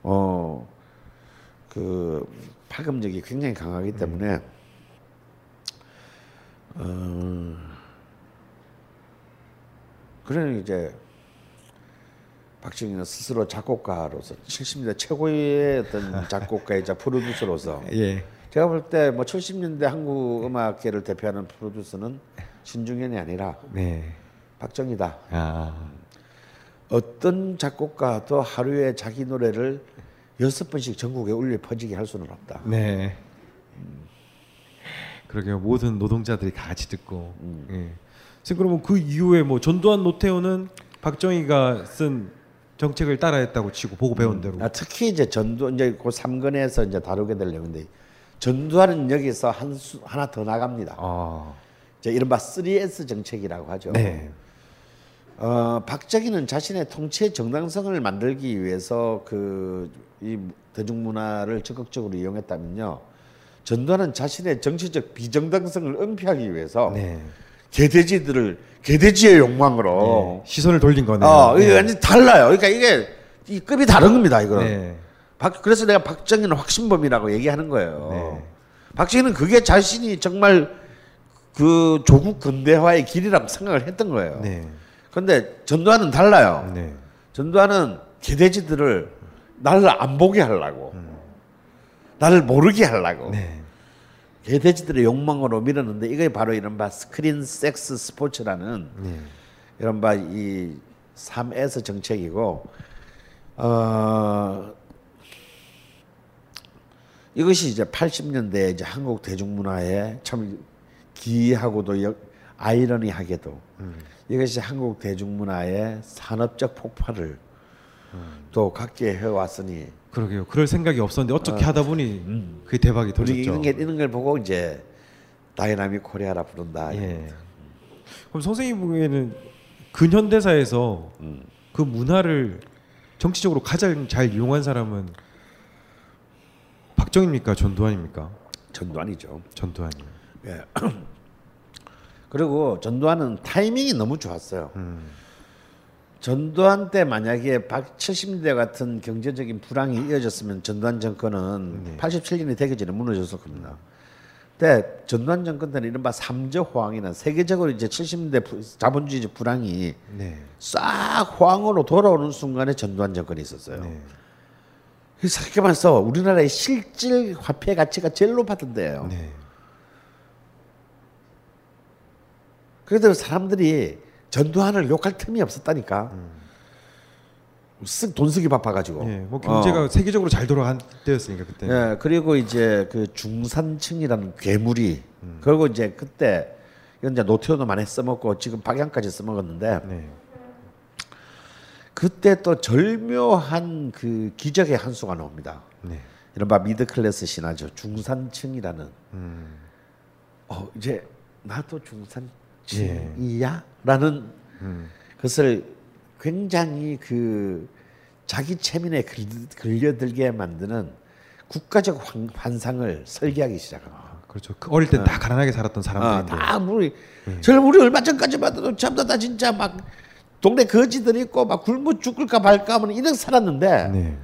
어 그 파급력이 굉장히 강하기 때문에 어 그러니 이제 박정희는 스스로 작곡가로서 70년대 최고의 어떤 작곡가이자 프로듀서로서 예. 제가 볼 때 뭐 70년대 한국 음악계를 대표하는 프로듀서는 신중현이 아니라 네. 박정희다. 아. 어떤 작곡가도 하루에 자기 노래를 여섯 번씩 전국에 울려 퍼지게 할 수는 없다. 네. 그러게요. 모든 노동자들이 다 같이 듣고. 음. 예. 선생님 그러면 그 이후에 뭐 전두환 노태우는 박정희가 쓴 정책을 따라했다고 치고 보고 배운 대로. 아, 특히 이제 전두 이제 그 3권에서 이제 다루게 될 내용인데 전두환은 여기서 한 수, 하나 더 나갑니다. 아. 이제 이른바 3S 정책이라고 하죠. 네. 어, 박정희는 자신의 통치의 정당성을 만들기 위해서 그 이 대중문화를 적극적으로 이용했다면요. 전두환은 자신의 정치적 비정당성을 은폐하기 위해서 네. 개돼지들을 개돼지의 욕망으로 예. 시선을 돌린 거네요. 어, 이게 네. 완전 달라요. 그러니까 이게 이 급이 다른 겁니다. 이거는. 네. 박, 그래서 내가 박정희는 확신범이라고 얘기하는 거예요. 네. 박정희는 그게 자신이 정말 그 조국 근대화의 길이라고 생각을 했던 거예요. 네. 그런데 전두환은 달라요. 네. 전두환은 개돼지들을 나를 안 보게 하려고, 나를 모르게 하려고 네. 개돼지들의 욕망으로 밀었는데 이게 바로 이른바 스크린 섹스 스포츠라는 네. 이른바 이 3S 정책이고 어 이것이 이제 80년대 이제 한국 대중문화에 참 기이하고도 역, 아이러니하게도 이것이 한국 대중문화의 산업적 폭발을 또 갖게 해왔으니 그러게요. 그럴 생각이 없었는데 어떻게 하다 보니 그게 대박이 터졌죠. 이런 게 이런 걸 보고 이제 Dynamic Korea라 부른다. 예. 그럼 선생님 보기에는 근현대사에서 음. 그 문화를 정치적으로 가장 잘 이용한 사람은 박정희입니까? 전두환입니까? 전두환이죠. 전두환이요. 예. 그리고 전두환은 타이밍이 너무 좋았어요. 전두환 때 만약에 박 70년대 같은 경제적인 불황이 이어졌으면 전두환 정권은 87년이 되기 전에 무너졌을 겁니다. 근데 전두환 정권 때는 이른바 삼저 호황이나 세계적으로 이제 70년대 부- 자본주의 불황이 네. 싹 호황으로 돌아오는 순간에 전두환 정권이 있었어요. 네. 그래서 생각해봐서 우리나라의 실질 화폐 가치가 제일 높았던 데예요. 네. 그래도 사람들이 전두환을 욕할 틈이 없었다니까. 쓱 돈 쓰기 바빠가지고. 예, 뭐 경제가 어. 세계적으로 잘 돌아간 때였으니까 그때. 예, 그리고 이제 그 중산층이라는 괴물이 그리고 이제 그때 이제 노태우도 많이 써먹고 지금 박양까지 써먹었는데 네. 그때 또 절묘한 그 기적의 한 수가 나옵니다. 네. 이른바 미드 클래스 신화죠. 중산층이라는 어 이제 나도 중산 층이야라는 것을 굉장히 그 자기 체면에 걸- 걸려들게 만드는 국가적 환- 환상을 설계하기 시작합니다. 그렇죠. 그 어릴 때다 가난하게 살았던 아, 사람들인데. 다 우리 저 우리 얼마 전까지만 해도 전부 다 진짜 막 동네 거지들 있고 막 굶어 죽을까 말까 하면 이렇게 살았는데 네.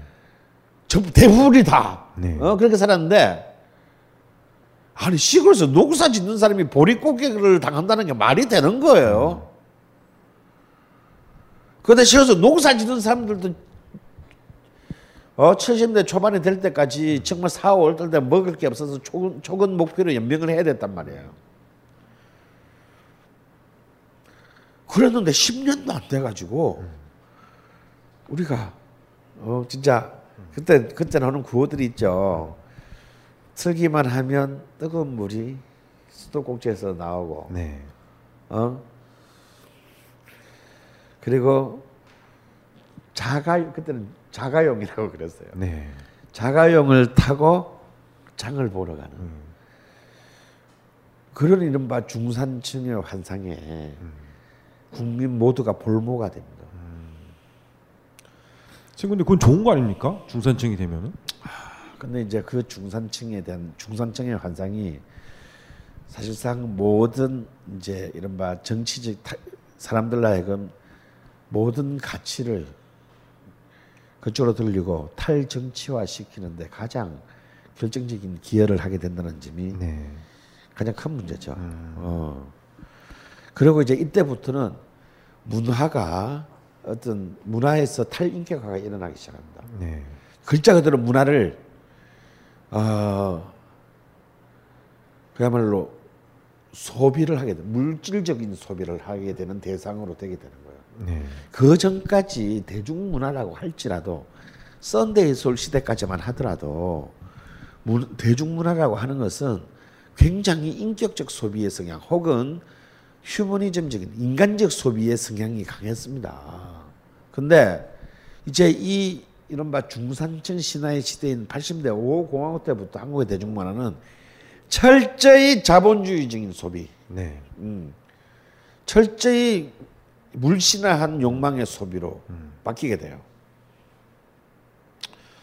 대부분이 다 네. 어, 그렇게 살았는데 아니 시골에서 농사 짓는 사람이 보릿고개를 당한다는 게 말이 되는 거예요. 그런데 시골에서 농사 짓는 사람들도 어 70대 초반에 될 때까지 정말 4, 5월 때 먹을 게 없어서 초근, 초근 목표로 연명을 해야 됐단 말이에요. 그랬는데 10년도 안 돼가지고 우리가 어 진짜 그때 그때 나오는 구호들이 있죠. 틀기만 하면 뜨거운 물이 수도꼭지에서 나오고 네. 어 그리고 자가 그때는 자가용이라고 그랬어요. 네. 자가용을 타고 장을 보러 가는 그런 이른바 중산층의 환상에 국민 모두가 볼모가 됩니다. 지금 근데 그건 좋은 거 아닙니까? 중산층이 되면은. 근데 이제 그 중산층에 대한 중산층의 환상이 사실상 모든 이제 이른바 정치적 타- 사람들 하여금 모든 가치를 그쪽으로 돌리고 탈정치화 시키는데 가장 결정적인 기여를 하게 된다는 점이 네. 가장 큰 문제죠. 어. 그리고 이제 이때부터는 문화가 어떤 문화에서 탈인격화가 일어나기 시작합니다. 네. 글자 그대로 문화를 어 그야말로 소비를 하게 돼 물질적인 소비를 하게 되는 대상으로 되게 되는 거예요. 네. 그 전까지 대중문화라고 할지라도 선데이 서울 시대까지만 하더라도 문- 대중문화라고 하는 것은 굉장히 인격적 소비의 성향 혹은 휴머니즘적인 인간적 소비의 성향이 강했습니다. 근데 이제 이 이른바 중산층 신화의 시대인 80년대 5공화국 때부터 한국의 대중문화는 철저히 자본주의적인 소비, 네. 철저히 물신화한 욕망의 소비로 바뀌게 돼요.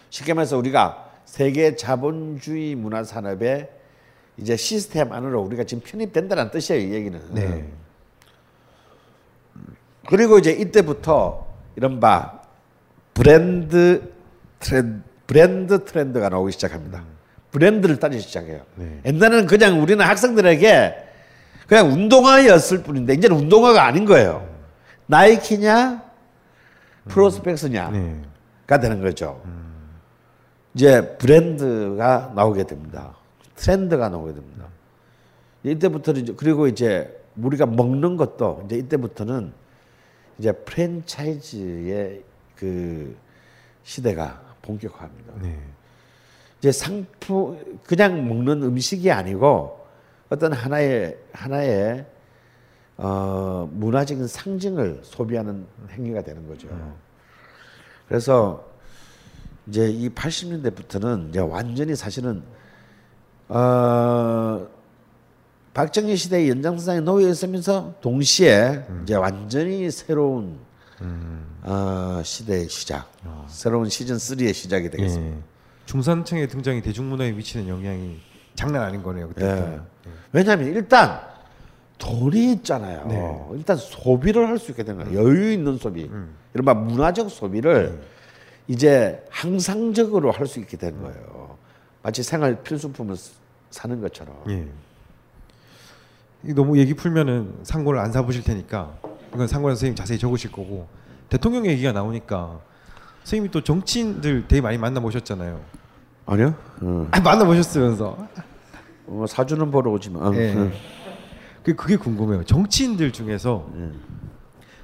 쉽게 말해서 우리가 세계 자본주의 문화 산업의 이제 시스템 안으로 우리가 지금 편입된다는 뜻이에요, 이 얘기는. 네. 그리고 이제 이때부터 이른바 브랜드 트렌드, 브랜드 트렌드가 나오기 시작합니다. 브랜드를 따지기 시작해요. 네. 옛날에는 그냥 우리는 학생들에게 그냥 운동화였을 뿐인데 이제는 운동화가 아닌 거예요. 나이키냐 프로스펙스냐가 네. 되는 거죠. 이제 브랜드가 나오게 됩니다. 트렌드가 나오게 됩니다. 이때부터는 이제 그리고 이제 우리가 먹는 것도 이제 이때부터는 이제 프랜차이즈의 그 시대가 본격화합니다. 네. 이제 상품 그냥 먹는 음식이 아니고 어떤 하나의 하나의 어, 문화적인 상징을 소비하는 행위가 되는 거죠. 그래서 이제 이 80년대부터는 이제 완전히 사실은 어, 박정희 시대의 연장선상에 놓여 있으면서 동시에 이제 완전히 새로운 어, 시대의 시작, 새로운 시즌 3의 시작이 되겠습니다. 예. 중산층의 등장이 대중문화에 미치는 영향이 장난 아닌 거네요. 그때. 예. 왜냐하면 일단 돈이 있잖아요. 네. 일단 소비를 할 수 있게 되는 거예요. 여유 있는 소비. 음. 이른바 문화적 소비를 이제 항상적으로 할 수 있게 된 거예요. 마치 생활 필수품을 쓰- 사는 것처럼. 예. 이 너무 얘기 풀면은 상고를 안 사보실 테니까 이건 상고는 선생님 자세히 적으실 거고 대통령 얘기가 나오니까 선생님이 또 정치인들 되게 많이 만나 보셨잖아요. 아니요. 어. 아, 만나 보셨으면서 어, 사주는 보러 오지만. 예. 어. 그 그게 궁금해요. 정치인들 중에서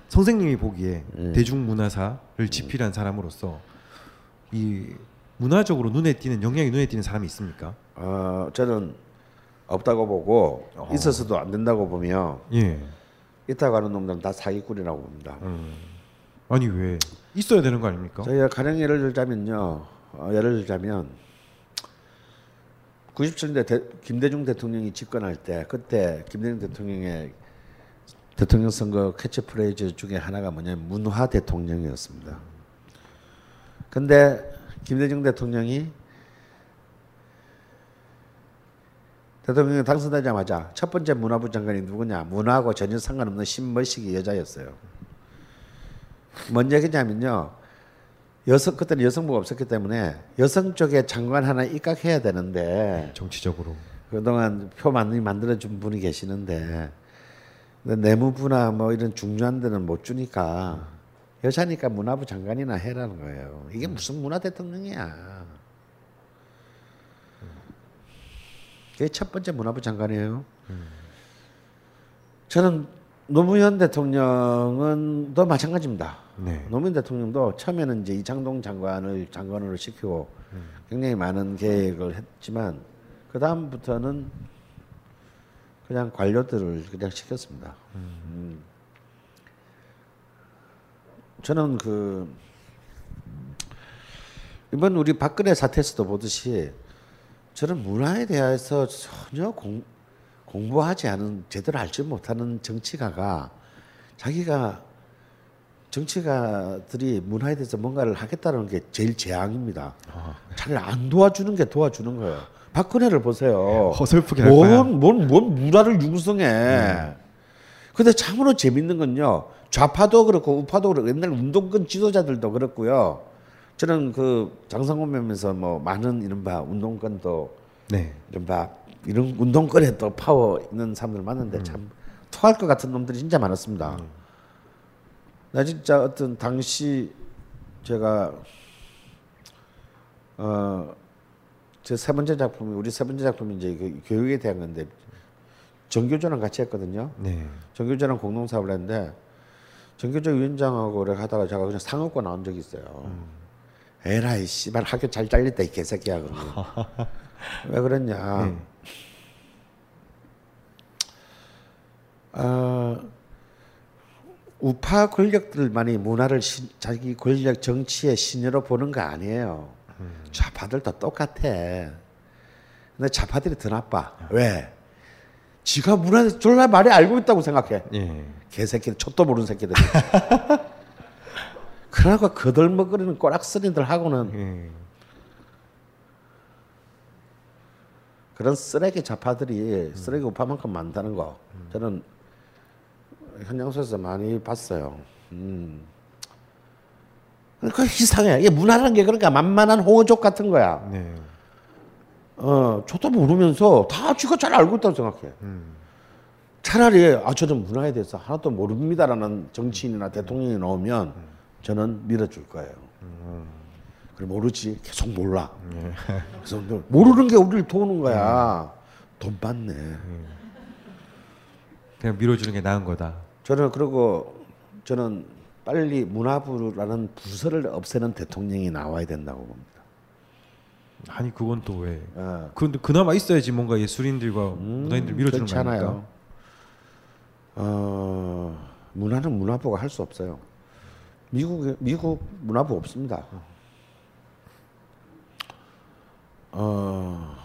선생님이 보기에 대중문화사를 지필한 사람으로서 이 문화적으로 눈에 띄는 영향이 눈에 띄는 사람이 있습니까? 어, 저는 없다고 보고 있어서도 안 된다고 보며 예. 있다고 하는 놈들은 다 사기꾼이라고 봅니다. 아니 왜 있어야 되는 거 아닙니까? 저희가 가령 예를 들자면요. 어, 예를 들자면 97년대 대, 김대중 대통령이 집권할 때 그때 김대중 대통령의 대통령 선거 캐치프레이즈 중에 하나가 뭐냐면 문화 대통령이었습니다. 근데 김대중 대통령이 대통령이 당선되자마자 첫 번째 문화부 장관이 누구냐? 문화하고 전혀 상관없는 신머식이 여자였어요. 뭔 얘기냐면요. 여성 그때는 여성부가 없었기 때문에 여성 쪽에 장관 하나 입각해야 되는데 정치적으로. 그동안 표 많이 만들어 준 분이 계시는데 내무부나 뭐 이런 중요한 데는 못 주니까 여자니까 문화부 장관이나 해라는 거예요. 이게 무슨 문화 대통령이야. 그게 첫 번째 문화부 장관이에요. 저는 노무현 대통령은 또 마찬가지입니다. 네. 노무현 대통령도 처음에는 이제 이창동 장관을 장관으로 시키고 굉장히 많은 계획을 했지만 그 다음부터는 그냥 관료들을 그냥 시켰습니다. 음. 저는 그 이번 우리 박근혜 사태에서도 보듯이 저는 문화에 대해서 전혀 공, 공부하지 않은 제대로 알지 못하는 정치가가 자기가 정치가들이 문화에 대해서 뭔가를 하겠다는 게 제일 재앙입니다. 잘안 도와주는 게 도와주는 거예요. 박근혜를 보세요. 허설프게 할 거야. 뭔, 뭔, 뭔 문화를 융성해. 근데 참으로 재밌는 건요. 좌파도 그렇고 우파도 그렇고 옛날 운동권 지도자들도 그렇고요. 저는 그 장성호 면에서 뭐 많은 이른바 운동권도 네. 이른바 이런 운동권에 또 파워 있는 사람들 많은데 참 토할 것 같은 놈들이 진짜 많았습니다. 나 진짜 어떤 당시 제가 어 제 세 번째 작품이 우리 세 번째 작품이 이제 그 교육에 대한 건데 정교조랑 같이 했거든요. 네. 정교조랑 공동 사업을 했는데 정교조 위원장하고 그래 하다가 제가 그냥 상업고 나온 적이 있어요. 에라이 씨발 학교 잘 잘렸다 이 개새끼야 그러면 왜 그랬냐? 어, 우파 권력들만이 문화를 신- 자기 권력 정치의 신여로 보는 거 아니에요. 좌파들도 똑같아. 근데 좌파들이 더 나빠. 왜? 지가 문화에 졸라 말이 알고 있다고 생각해. 예. 개새끼들 촛도 모르는 새끼들. 그러고 거들먹거리는 꼬락서리들하고는 예. 그런 쓰레기 좌파들이 쓰레기 우파만큼 많다는 거 저는 현장소에서 많이 봤어요. 음. 그 이상해. 이게 문화라는 게 그러니까 만만한 홍어족 같은 거야. 네. 어, 저도 모르면서 다 지가 잘 알고 있다고 생각해. 차라리 아 저는 문화에 대해서 하나도 모릅니다라는 정치인이나 대통령이 나오면 저는 밀어줄 거예요. 그래 모르지 계속 몰라. 그래서 너 모르는 게 우리를 도우는 거야. 돈 받네. 그냥 밀어주는 게 나은 거다. 저는 그리고 저는 빨리 문화부라는 부서를 없애는 대통령이 나와야 된다고 봅니다. 아니 그건 또 왜? 어. 근데 그나마 있어야지 뭔가 예술인들과 문화인들 밀어주는 그렇지 거 아닙니까? 않아요. 어, 문화는 문화부가 할 수 없어요. 미국 미국 문화부 없습니다. 어,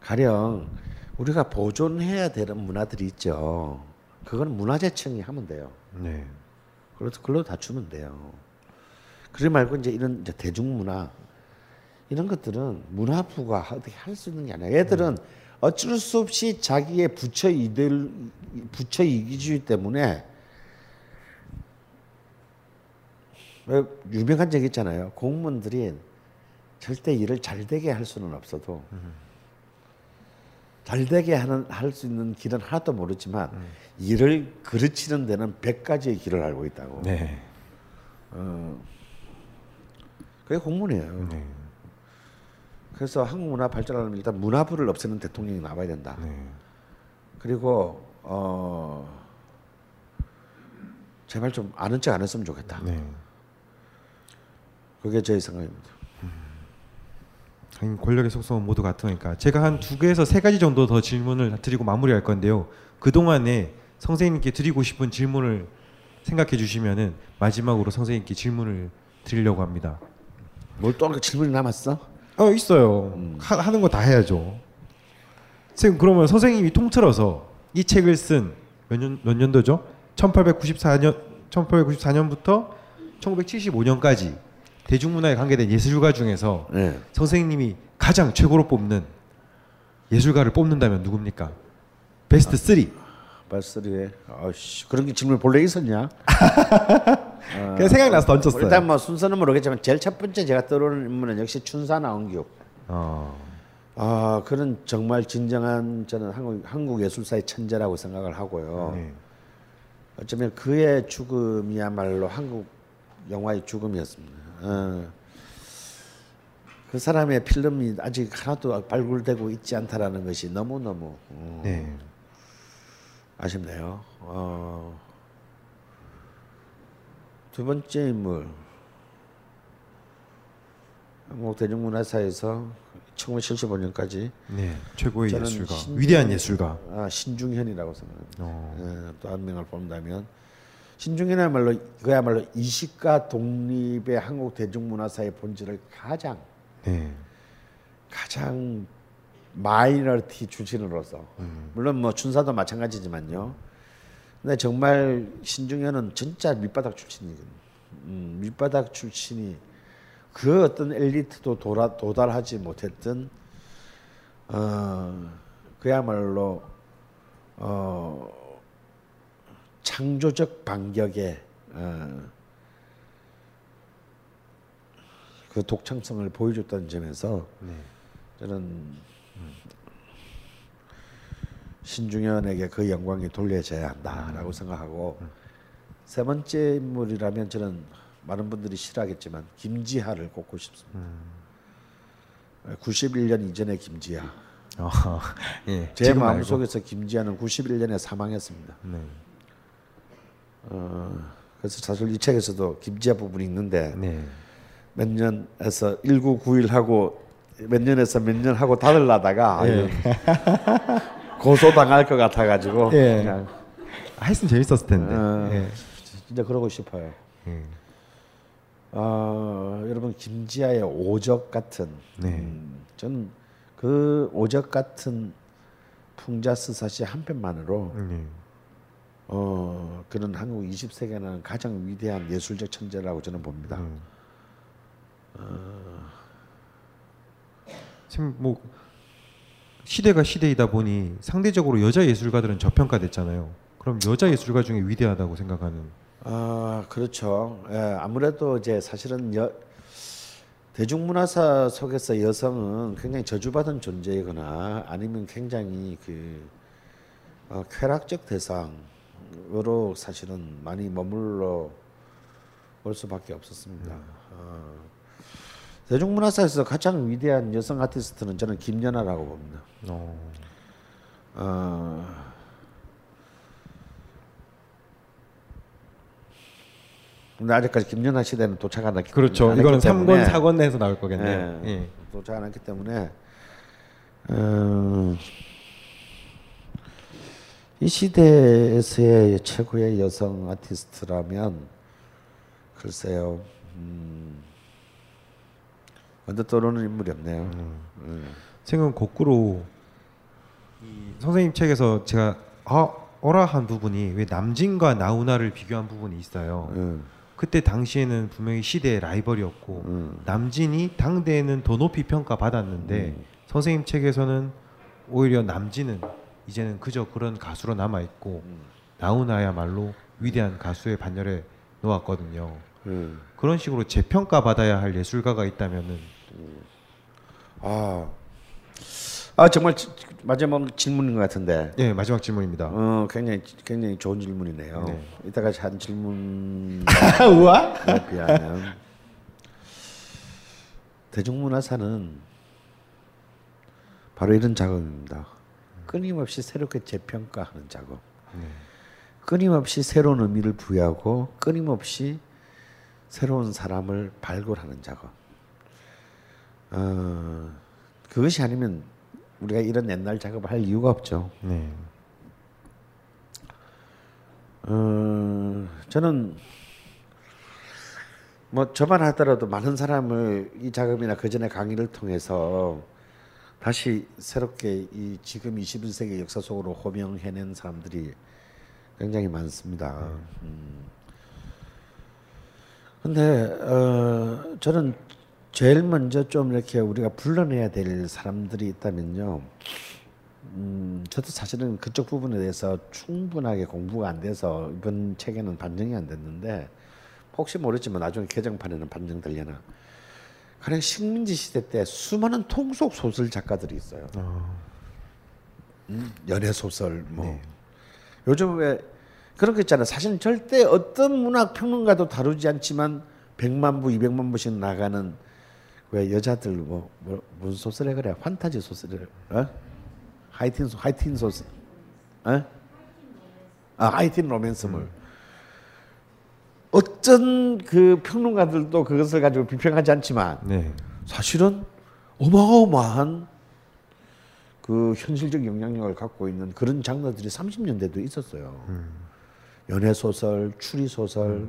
가령 우리가 보존해야 되는 문화들이 있죠. 그건 문화재청이 하면 돼요. 네. 그래서 글로 다 주면 돼요. 그러지 말고 이제 이런 이제 대중문화 이런 것들은 문화부가 어떻게 할 수 있는 게 아니야. 얘들은 어쩔 수 없이 자기의 부처 이들 부처 이기주의 때문에 왜 유명한 적 있잖아요. 공무원들이 절대 일을 잘 되게 할 수는 없어도 잘 되게 하는 할 수 있는 길은 하나도 모르지만 일을 그르치는 데는 백 가지의 길을 알고 있다고. 네. 그게 공무원이에요. 네. 그래서 한국 문화 발전하려면 일단 문화부를 없애는 대통령이 나와야 된다. 네. 그리고 어 제발 좀 아는 척 안 했으면 좋겠다. 네. 그게 제 생각입니다. 하긴 권력의 속성은 모두 같으니까 제가 한 두 개에서 세 가지 정도 더 질문을 드리고 마무리할 건데요. 그 동안에 선생님께 드리고 싶은 질문을 생각해 주시면은 마지막으로 선생님께 질문을 드리려고 합니다. 뭘 또 질문이 남았어? 어 있어요. 하, 하는 거 다 해야죠. 선생님 그러면 선생님이 통틀어서 이 책을 쓴 몇 년 몇 년도죠? 1894년 1894년부터 1975년까지 대중문화에 관계된 예술가 중에서 네. 선생님이 가장 최고로 뽑는 예술가를 뽑는다면 누굽니까? 베스트 3. 발소리에 아씨 그런 게 질문 본래 있었냐? 그냥 생각나서 던졌어요. 일단 뭐 순서는 모르겠지만 제일 첫 번째 제가 떠오르는 인물은 역시 춘사 나온규. 어. 아 그는 정말 진정한 저는 한국 한국 예술사의 천재라고 생각을 하고요. 네. 어쩌면 그의 죽음이야말로 한국 영화의 죽음이었습니다. 어. 그 사람의 필름이 아직 하나도 발굴되고 있지 않다라는 것이 너무 너무 네. 아쉽네요. 어. 두 번째 인물 한국 대중문화사에서 1975년까지 네. 최고의 예술가. 위대한 예술가. 아, 신중현이라고 생각합니다. 어. 예, 또한 명을 본다면 신중현이야말로 그야말로 이식과 독립의 한국 대중문화사의 본질을 가장 네. 가장 minority 출신으로서 물론 뭐 춘사도 마찬가지지만요. 근데 정말 신중현은 진짜 밑바닥 출신이거든요. 음, 밑바닥 출신이 그 어떤 엘리트도 도라, 도달하지 못했던 어, 그야말로 어, 창조적 반격의 어, 그 독창성을 보여줬다는 점에서 저는 신중현에게 그 영광이 돌려져야 한다라고 생각하고 세 번째 인물이라면 저는 많은 분들이 싫어하겠지만 김지하를 꼽고 싶습니다. 91년 이전의 김지하. 어. 예. 제. 마음속에서 김지하는 91년에 사망했습니다. 네. 어, 그래서 사실 이 책에서도 김지하 부분이 있는데 네. 몇 년에서 1991하고 몇 년에서 몇 년 하고 다들라다가 예. 고소당할 것 같아가지고 예. 그냥 아, 했으면 재밌었을 텐데. 어. 예. 진짜 그러고 싶어요. 예. 어, 여러분 김지아의 오적 같은 네. 음, 저는 그 오적 같은 풍자스사시 한 편만으로 네. 어, 그는 한국 20세기에는 가장 위대한 예술적 천재라고 저는 봅니다. 음. 지금 뭐 시대가 시대이다 보니 상대적으로 여자 예술가들은 저평가됐잖아요. 그럼 여자 예술가 중에 위대하다고 생각하는 아 그렇죠. 예, 아무래도 이제 사실은 여, 대중문화사 속에서 여성은 굉장히 저주받은 존재이거나 아니면 굉장히 그 어, 쾌락적 대상 으로 사실은 많이 머물러 올 수밖에 없었습니다. 어, 대중문화사에서 가장 위대한 여성 아티스트는 저는 김연아라고 봅니다. 어. 어, 근데 아직까지 김연아 시대는 도착 안 했기 그렇죠. 안 이거는 했기 3권 때문에 4권에서 나올 거겠네요. 예, 예. 도착 안 했기 때문에 어, 이 시대에서의 최고의 여성 아티스트라면 글쎄요. 음, 먼저 떠오르는 인물이 없네요. 생은 거꾸로 이 선생님 책에서 제가 아 어라 한 부분이 왜 남진과 나훈아를 비교한 부분이 있어요. 음, 그때 당시에는 분명히 시대의 라이벌이었고 음. 남진이 당대에는 더 높이 평가 받았는데 선생님 책에서는 오히려 남진은 이제는 그저 그런 가수로 남아 있고 음. 나훈아야말로 위대한 가수의 반열에 놓았거든요. 음. 그런 식으로 재평가 받아야 할 예술가가 있다면은 아, 아 정말 지- 마지막 질문인 것 같은데. 예 마지막 질문입니다. 어, 굉장히 굉장히 좋은 질문이네요. 네. 이따가 한 질문 우와. 비하면 대중문화사는 바로 이런 작업입니다. 끊임없이 새롭게 재평가하는 작업. 끊임없이 새로운 의미를 부여하고 끊임없이 새로운 사람을 발굴하는 작업. 어, 그것이 아니면 우리가 이런 옛날 작업을 할 이유가 없죠. 네. 어, 저는 뭐 저만 하더라도 많은 사람을 이 작업이나 그 전에 강의를 통해서 다시 새롭게 이 지금 21세기 역사 속으로 호명해낸 사람들이 굉장히 많습니다. 음. 근데 어, 저는 제일 먼저 좀 이렇게 우리가 불러내야 될 사람들이 있다면요. 음, 저도 사실은 그쪽 부분에 대해서 충분하게 공부가 안 돼서 이번 책에는 반영이 안 됐는데 혹시 모르지만 나중에 개정판에는 반영되려나. 가령 식민지 시대 때 수많은 통속 소설 작가들이 있어요. 음, 연애 소설 뭐 요즘 왜 그런 거 있잖아요. 사실 절대 어떤 문학 평론가도 다루지 않지만 100만 부, 200만 부씩 나가는 왜 여자들 뭐, 뭐 무슨 소설에 그래? 판타지 소설을 어? 하이틴 소 하이틴 소설. 어? 아, 하이틴 로맨스물. 어떤 그 평론가들도 그것을 가지고 비평하지 않지만 네. 사실은 어마어마한 그 현실적 영향력을 갖고 있는 그런 장르들이 30년대도 있었어요. 연애 소설, 추리 소설,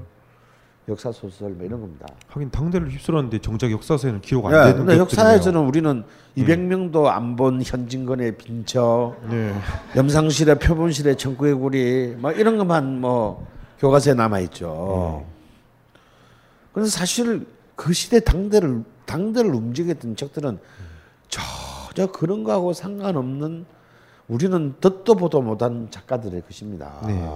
역사 소설 뭐 이런 겁니다. 하긴 당대를 휩쓸었는데 정작 역사서에는 기록 안 예, 되는 것들이네요. 역사에서는 우리는 200명도 안 본 현진건의 빈처, 네. 염상실의 표본실의 청구의 구리, 막 이런 것만 뭐 교과서에 남아 있죠. 그래서 사실 그 시대 당대를 당대를 움직였던 책들은 전혀 그런 거하고 상관없는 우리는 듣도 보도 못한 작가들의 것입니다. 네.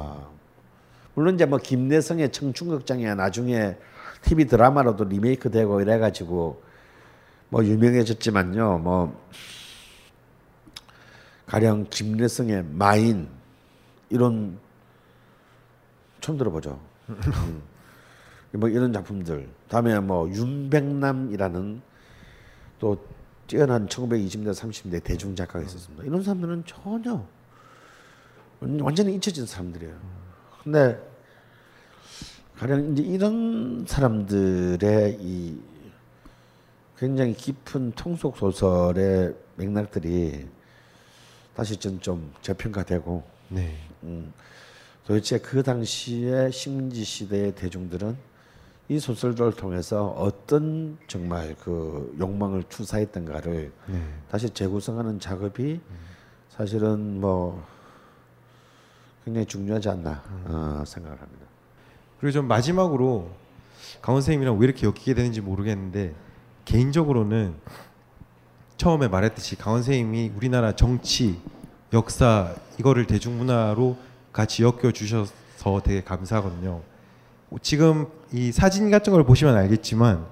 물론 이제 뭐 김내성의 청춘극장이야 나중에 TV 드라마로도 리메이크 되고 이래가지고 뭐 유명해졌지만요. 뭐 가령 김내성의 마인 이런 처음 들어보죠. 음. 뭐 이런 작품들. 다음에 뭐 윤백남이라는 또 뛰어난 1920년 30대 대중 작가가 있었습니다. 이런 사람들은 전혀 완전히 잊혀진 사람들이에요. 근데 가령 이제 이런 사람들의 이 굉장히 깊은 통속 소설의 맥락들이 다시 좀, 좀 재평가되고 네. 음, 도대체 그 당시에 식민지 시대의 대중들은 이 소설들을 통해서 어떤 정말 그 욕망을 투사했던가를 네. 다시 재구성하는 작업이 사실은 뭐 굉장히 중요하지 않나 어, 생각을 합니다. 그리고 좀 마지막으로 강원 선생님이랑 왜 이렇게 엮이게 되는지 모르겠는데 개인적으로는 처음에 말했듯이 강원 선생님이 우리나라 정치, 역사 이거를 대중문화로 같이 엮여 주셔서 되게 감사하거든요. 지금 이 사진 같은 걸 보시면 알겠지만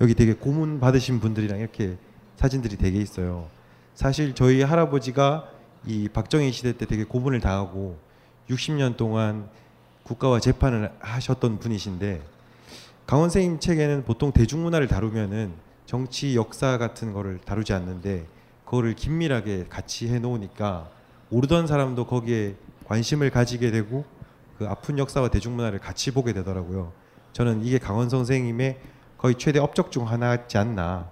여기 되게 고문 받으신 분들이랑 이렇게 사진들이 되게 있어요. 사실 저희 할아버지가 이 박정희 시대 때 되게 고문을 당하고 60년 동안 국가와 재판을 하셨던 분이신데 강원 선생님 책에는 보통 대중문화를 다루면은 정치 역사 같은 거를 다루지 않는데 그거를 긴밀하게 같이 해 놓으니까 모르던 사람도 거기에 관심을 가지게 되고 그 아픈 역사와 대중문화를 같이 보게 되더라고요. 저는 이게 강원 선생님의 거의 최대 업적 중 하나지 않나.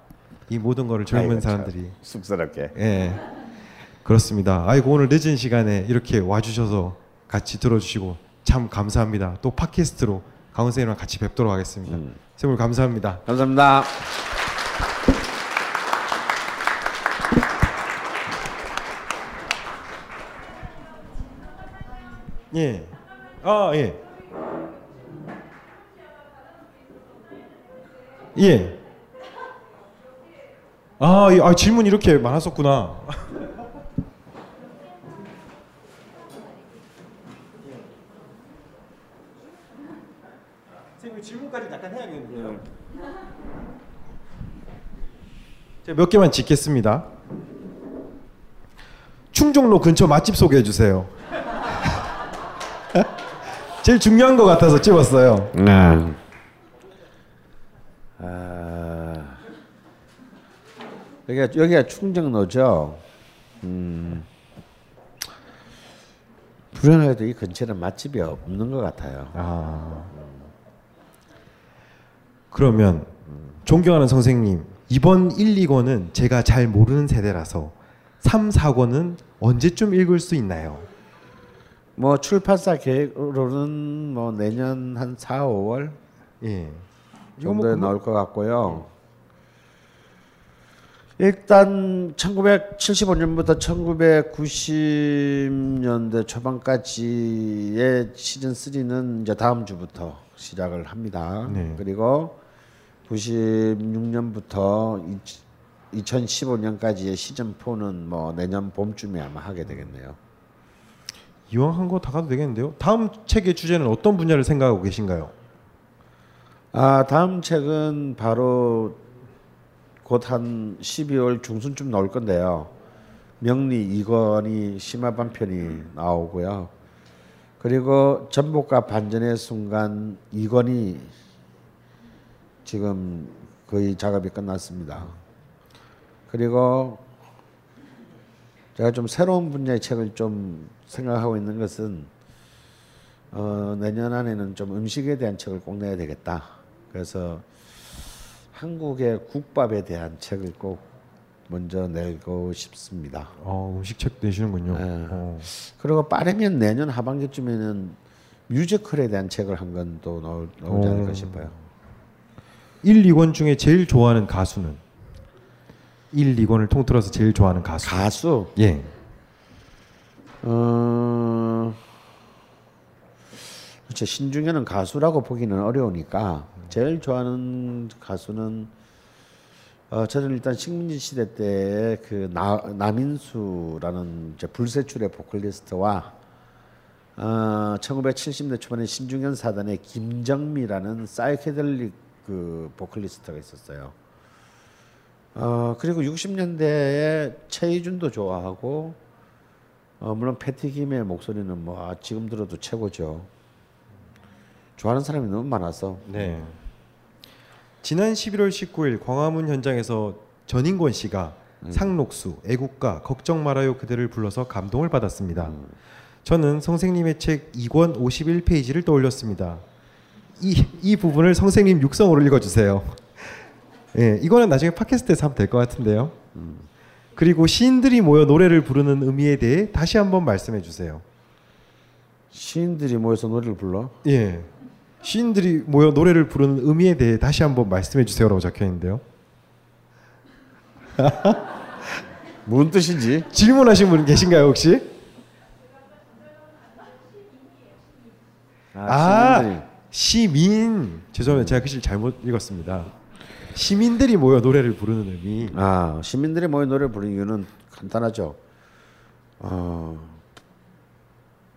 이 모든 거를 젊은 사람들이 쑥스럽게. 예. 그렇습니다. 아이고 오늘 늦은 시간에 이렇게 와주셔서 같이 들어주시고 참 감사합니다. 또 팟캐스트로 강원 선생님랑 같이 뵙도록 하겠습니다. 음. 선생님 감사합니다. 감사합니다. 예. 아, 예. 예. 아, 예. 아 질문 이렇게 많았었구나. 네. 몇 개만 짓겠습니다. 충정로 근처 맛집 소개해 주세요. 제일 중요한 것 같아서 찍었어요. 네. 아, 여기가 여기가 충정로죠. 음, 불안하게도 이 근처에는 맛집이 없는 것 같아요. 아. 그러면 존경하는 선생님 이번 1, 2권은 제가 잘 모르는 세대라서 3, 4권은 언제쯤 읽을 수 있나요? 뭐 출판사 계획으로는 뭐 내년 한 4, 5월 예. 뭐 정도에 금방- 나올 것 같고요. 일단 1975년부터 1990년대 초반까지의 시즌 3는 이제 다음 주부터 시작을 합니다. 네. 그리고 96년부터 2015년까지의 시즌 4는 뭐 내년 봄쯤에 아마 하게 되겠네요. 이왕 한 거 다 가도 되겠는데요. 다음 책의 주제는 어떤 분야를 생각하고 계신가요? 아 다음 책은 바로 곧 한 12월 중순쯤 나올 건데요. 명리 이건이 심화 반 편이 나오고요. 그리고 전복과 반전의 순간 이건이 지금 거의 작업이 끝났습니다. 그리고 제가 좀 새로운 분야의 책을 좀 생각하고 있는 것은 어, 내년 안에는 좀 음식에 대한 책을 꼭 내야 되겠다. 그래서 한국의 국밥에 대한 책을 꼭 먼저 내고 싶습니다. 어, 음식 책 내시는군요. 네. 어. 그리고 빠르면 내년 하반기쯤에는 뮤지컬에 대한 책을 한건또 나오지 않을까 어. 싶어요. 1, 2권 중에 제일 좋아하는 가수는 1, 2권을 통틀어서 제일 좋아하는 가수. 가수 예. 어 그렇죠. 신중에는 가수라고 보기는 어려우니까 제일 좋아하는 가수는 어 저는 일단 식민지 시대 때 그 남인수라는 이제 불세출의 보컬리스트와 어 1970대 초반에 신중현 사단의 김정미라는 사이케델릭 그 보컬리스트가 있었어요. 어 그리고 60년대에 최희준도 좋아하고 어, 물론 패티 김의 목소리는 뭐 아, 지금 들어도 최고죠. 좋아하는 사람이 너무 많아서 네. 지난 11월 19일 광화문 현장에서 전인권 씨가 상록수, 애국가, 걱정 말아요 그대를 불러서 감동을 받았습니다. 저는 선생님의 책 2권 51페이지를 떠올렸습니다. 이, 이 부분을 선생님 육성으로 읽어주세요. 예, 이거는 나중에 팟캐스트에서 하면 될 것 같은데요. 그리고 시인들이 모여 노래를 부르는 의미에 대해 다시 한번 말씀해 주세요. 시인들이 모여서 노래를 불러. 예. 시인들이 모여 노래를 부르는 의미에 대해 다시 한번 말씀해 주세요라고 적혀 있는데요. 무슨 뜻인지? 질문하신 분 계신가요 혹시? 아, 아. 시민. 죄송합니다. 제가 글씨를 잘못 읽었습니다. 시민들이 모여 노래를 부르는 의미. 아 시민들이 모여 노래를 부르는 이유는 간단하죠. 어,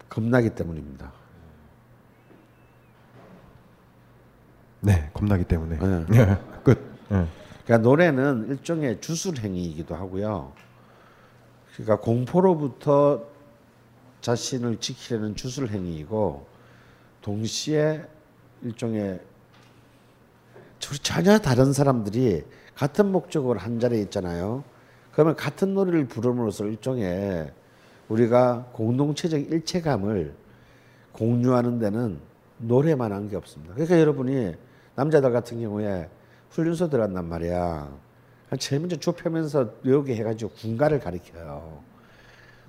겁나기 때문입니다. 네, 겁나기 때문에. 네. 끝. 예. 그러니까 노래는 일종의 주술 행위이기도 하고요. 그러니까 공포로부터 자신을 지키려는 주술 행위이고 동시에 일종의 저- 전혀 다른 사람들이 같은 목적으로 한 자리에 있잖아요. 그러면 같은 노래를 부름으로써 일종의 우리가 공동체적 일체감을 공유하는 데는 노래만 한 게 없습니다. 그러니까 여러분이 남자들 같은 경우에 훈련소 들어간단 말이야. 제일 먼저 좁혀면서 외우게 해가지고 군가를 가리켜요.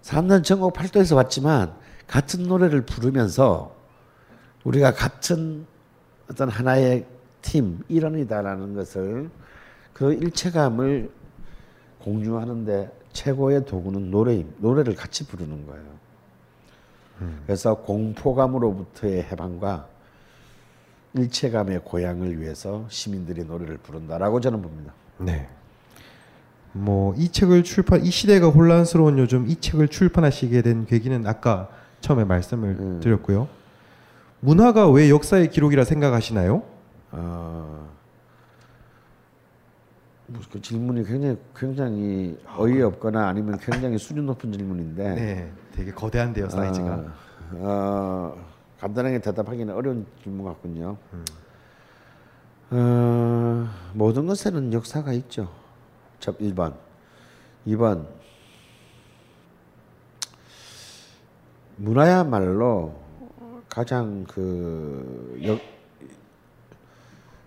사람들은 전국 팔도에서 왔지만 같은 노래를 부르면서 우리가 같은 어떤 하나의 팀 일원이다라는 것을 그 일체감을 공유하는데 최고의 도구는 노래 노래를 같이 부르는 거예요. 그래서 공포감으로부터의 해방과 일체감의 고향을 위해서 시민들이 노래를 부른다라고 저는 봅니다. 네. 뭐 이 책을 출판 이 시대가 혼란스러운 요즘 이 책을 출판하시게 된 계기는 아까 처음에 말씀을 음. 드렸고요. 문화가 왜 역사의 기록이라 생각하시나요? 어, 뭐그 질문이 굉장히 굉장히 어이없거나 아니면 굉장히 수준 높은 질문인데 네, 되게 거대한데요 사이즈가. 어, 어, 간단하게 대답하기는 어려운 질문 같군요. 어, 모든 것에는 역사가 있죠. 첫 1번. 2번. 문화야말로 가장 그 역,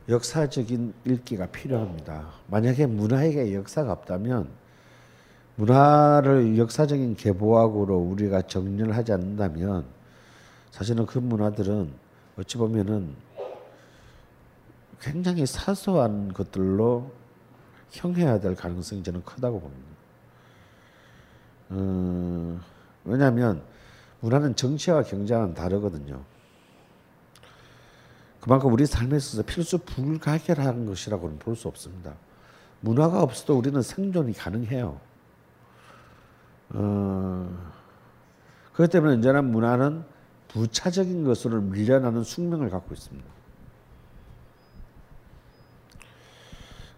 역사적인 읽기가 필요합니다. 만약에 문화에게 역사가 없다면 문화를 역사적인 계보학으로 우리가 정리를 하지 않는다면 사실은 그 문화들은 어찌 보면은 굉장히 사소한 것들로 형해야 될 가능성이 저는 크다고 봅니다. 어, 왜냐하면 문화는 정치와 경제와는 다르거든요. 그만큼 우리 삶에 있어서 필수 불가결한 것이라고는 볼 수 없습니다. 문화가 없어도 우리는 생존이 가능해요. 어, 그렇기 때문에 언제나 문화는 부차적인 것으로 밀려나는 숙명을 갖고 있습니다.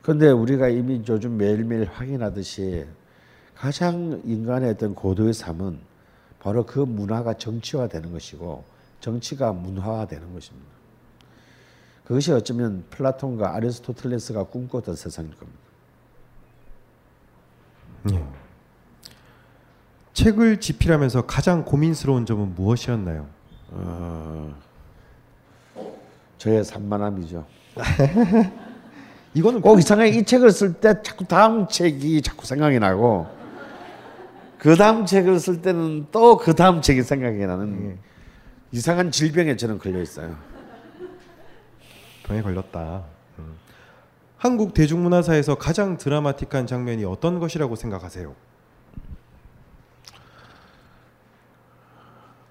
그런데 우리가 이미 요즘 매일매일 확인하듯이 가장 인간의 어떤 고도의 삶은 바로 그 문화가 정치화되는 것이고 정치가 문화화되는 것입니다. 그것이 어쩌면 플라톤과 아리스토텔레스가 꿈꿨던 세상일 겁니다. 예. 책을 집필하면서 가장 고민스러운 점은 무엇이었나요? 어, 저의 산만함이죠. 이거는 꼭 이상하게 이 책을 쓸 때 자꾸 다음 책이 자꾸 생각이 나고 그 다음 책을 쓸 때는 또 그 다음 책이 생각이 나는 이상한 질병에 저는 걸려 있어요. 병에 걸렸다. 음. 한국 대중문화사에서 가장 드라마틱한 장면이 어떤 것이라고 생각하세요?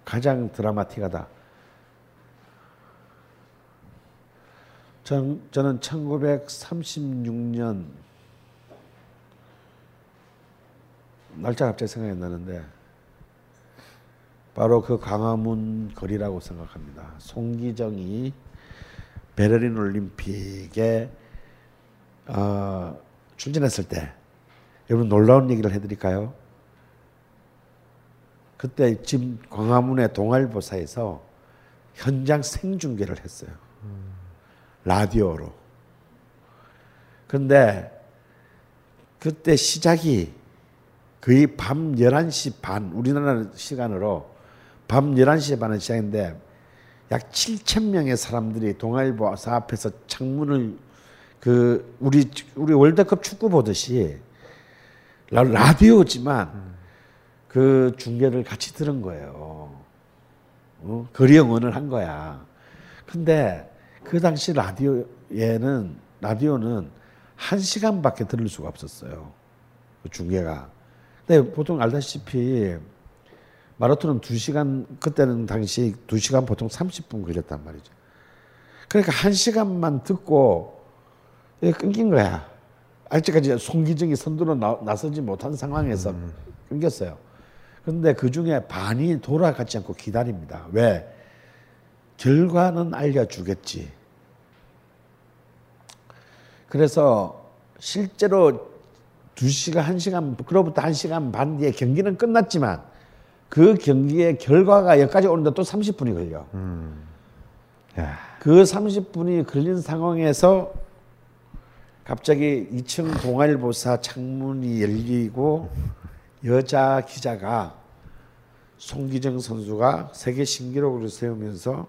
가장 드라마틱하다. 전, 저는 1936년 날짜 갑자기 생각이 안 나는데 바로 그 광화문 거리라고 생각합니다. 송기정이 베를린 올림픽에 어, 출전했을 때 여러분 놀라운 얘기를 해드릴까요? 그때 지금 광화문의 동아일보사에서 현장 생중계를 했어요. 라디오로. 근데 그때 시작이 거의 밤 11시 반, 우리나라 시간으로 밤 11시 반에 시작인데 약 7천 명의 사람들이 동아일보사 앞에서 창문을 그 우리 우리 월드컵 축구 보듯이 라디오지만 그 중계를 같이 들은 거예요. 어? 거리 응원을 한 거야. 근데 그 당시 라디오에는 라디오는 한 시간밖에 들을 수가 없었어요. 그 중계가. 근데 보통 알다시피 마라톤은 두 시간 그때는 당시 두 시간 보통 30분 걸렸단 말이죠. 그러니까 한 시간만 듣고 끊긴 거야. 아직까지 송기정이 선두로 나, 나서지 못한 상황에서 끊겼어요. 그런데 그 중에 반이 돌아가지 않고 기다립니다. 왜? 결과는 알려주겠지. 그래서 실제로 두 시간, 한 시간, 그로부터 한 시간 반 뒤에 경기는 끝났지만 그 경기의 결과가 여기까지 오는데 또 30분이 걸려. 그 30분이 걸린 상황에서 갑자기 2층 동아일보사 창문이 열리고 여자 기자가 송기정 선수가 세계 신기록을 세우면서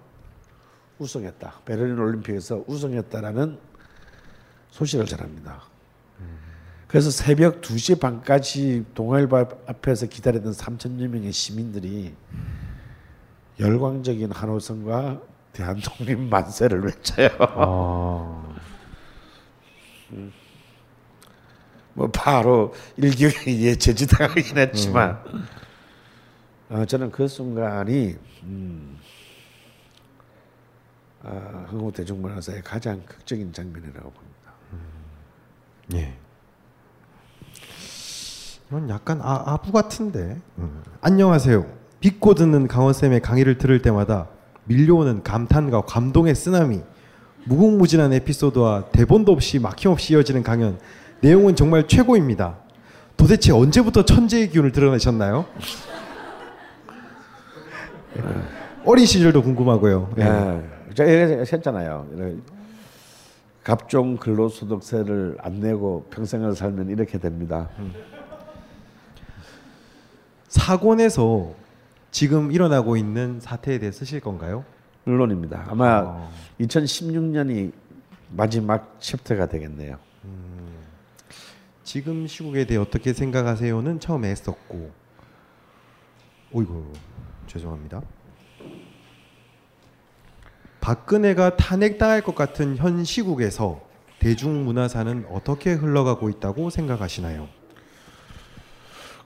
우승했다. 베를린 올림픽에서 우승했다라는 소식을 전합니다. 그래서 새벽 2시 반까지 동아일보 앞에서 기다리던 3천여 명의 시민들이 열광적인 한호성과 대한독립 만세를 외쳐요. 아, 뭐 바로 일격에 제지당하긴 했지만 어, 저는 그 순간이 음, 아, 한국 대중문화사의 가장 극적인 장면이라고 봅니다. 예. 이건 약간 아, 아부 같은데. 음. 안녕하세요. 비꼬 듣는 강원 쌤의 강의를 들을 때마다 밀려오는 감탄과 감동의 쓰나미. 무궁무진한 에피소드와 대본도 없이 막힘없이 이어지는 강연 내용은 정말 최고입니다. 도대체 언제부터 천재의 기운을 드러내셨나요? 어린 시절도 궁금하고요. 예. 예. 제가. 이렇게 갑종 근로소득세를 안 내고 평생을 살면 이렇게 됩니다. 사권에서 지금 일어나고 있는 사태에 대해 쓰실 건가요? 물론입니다. 아마 어. 2016년이 마지막 챕터가 되겠네요. 지금 시국에 대해 어떻게 생각하세요는 처음에 했었고, 오이고 죄송합니다. 박근혜가 탄핵당할 것 같은 현 시국에서 대중문화사는 어떻게 흘러가고 있다고 생각하시나요?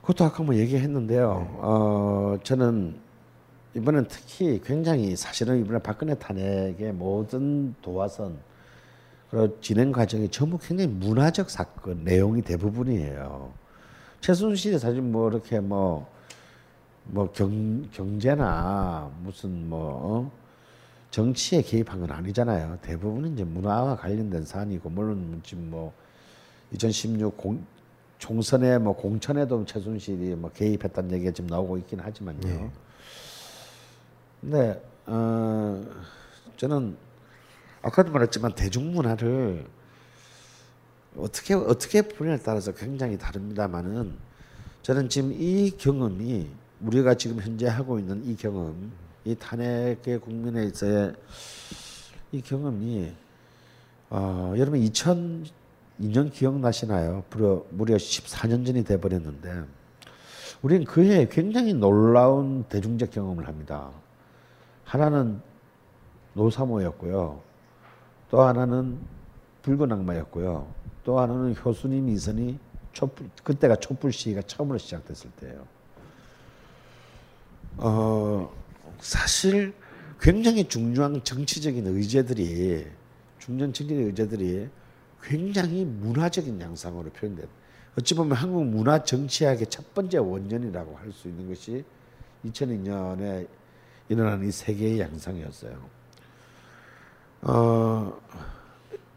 그것도 아까 뭐 얘기했는데요. 어, 저는 이번엔 특히 굉장히 사실은 이번에 박근혜 탄핵의 모든 도화선 그리고 진행 과정이 전부 굉장히 문화적 사건 내용이 대부분이에요. 최순실이 사실 뭐 이렇게 뭐 뭐 경, 경제나 무슨 뭐 어? 정치에 개입한 건 아니잖아요. 대부분은 이제 문화와 관련된 사안이고 물론 지금 뭐 2016 공, 총선에 뭐 공천에도 최순실이 뭐 개입했다는 얘기가 지금 나오고 있긴 하지만요. 예. 근데 어, 저는 아까도 말했지만 대중문화를 어떻게 어떻게 보냐에 따라서 굉장히 다릅니다만은 저는 지금 이 경험이 우리가 지금 현재 하고 있는 이 경험, 이 탄핵의 국민에 있어의 이 경험이 어, 여러분 2002년 기억나시나요? 무려 무려 14년 전이 돼 버렸는데 우리는 그해 굉장히 놀라운 대중적 경험을 합니다. 하나는 노사모였고요. 또 하나는 붉은 악마였고요. 또 하나는 효순이 미선이 촛불 그때가 촛불 시위가 처음으로 시작됐을 때예요. 어 사실 굉장히 중요한 정치적인 의제들이 중요한 정치적인 의제들이 굉장히 문화적인 양상으로 표현된. 어찌 보면 한국 문화 정치학의 첫 번째 원년이라고 할 수 있는 것이 2002년에 일어난 이 세계의 양상이었어요. 어,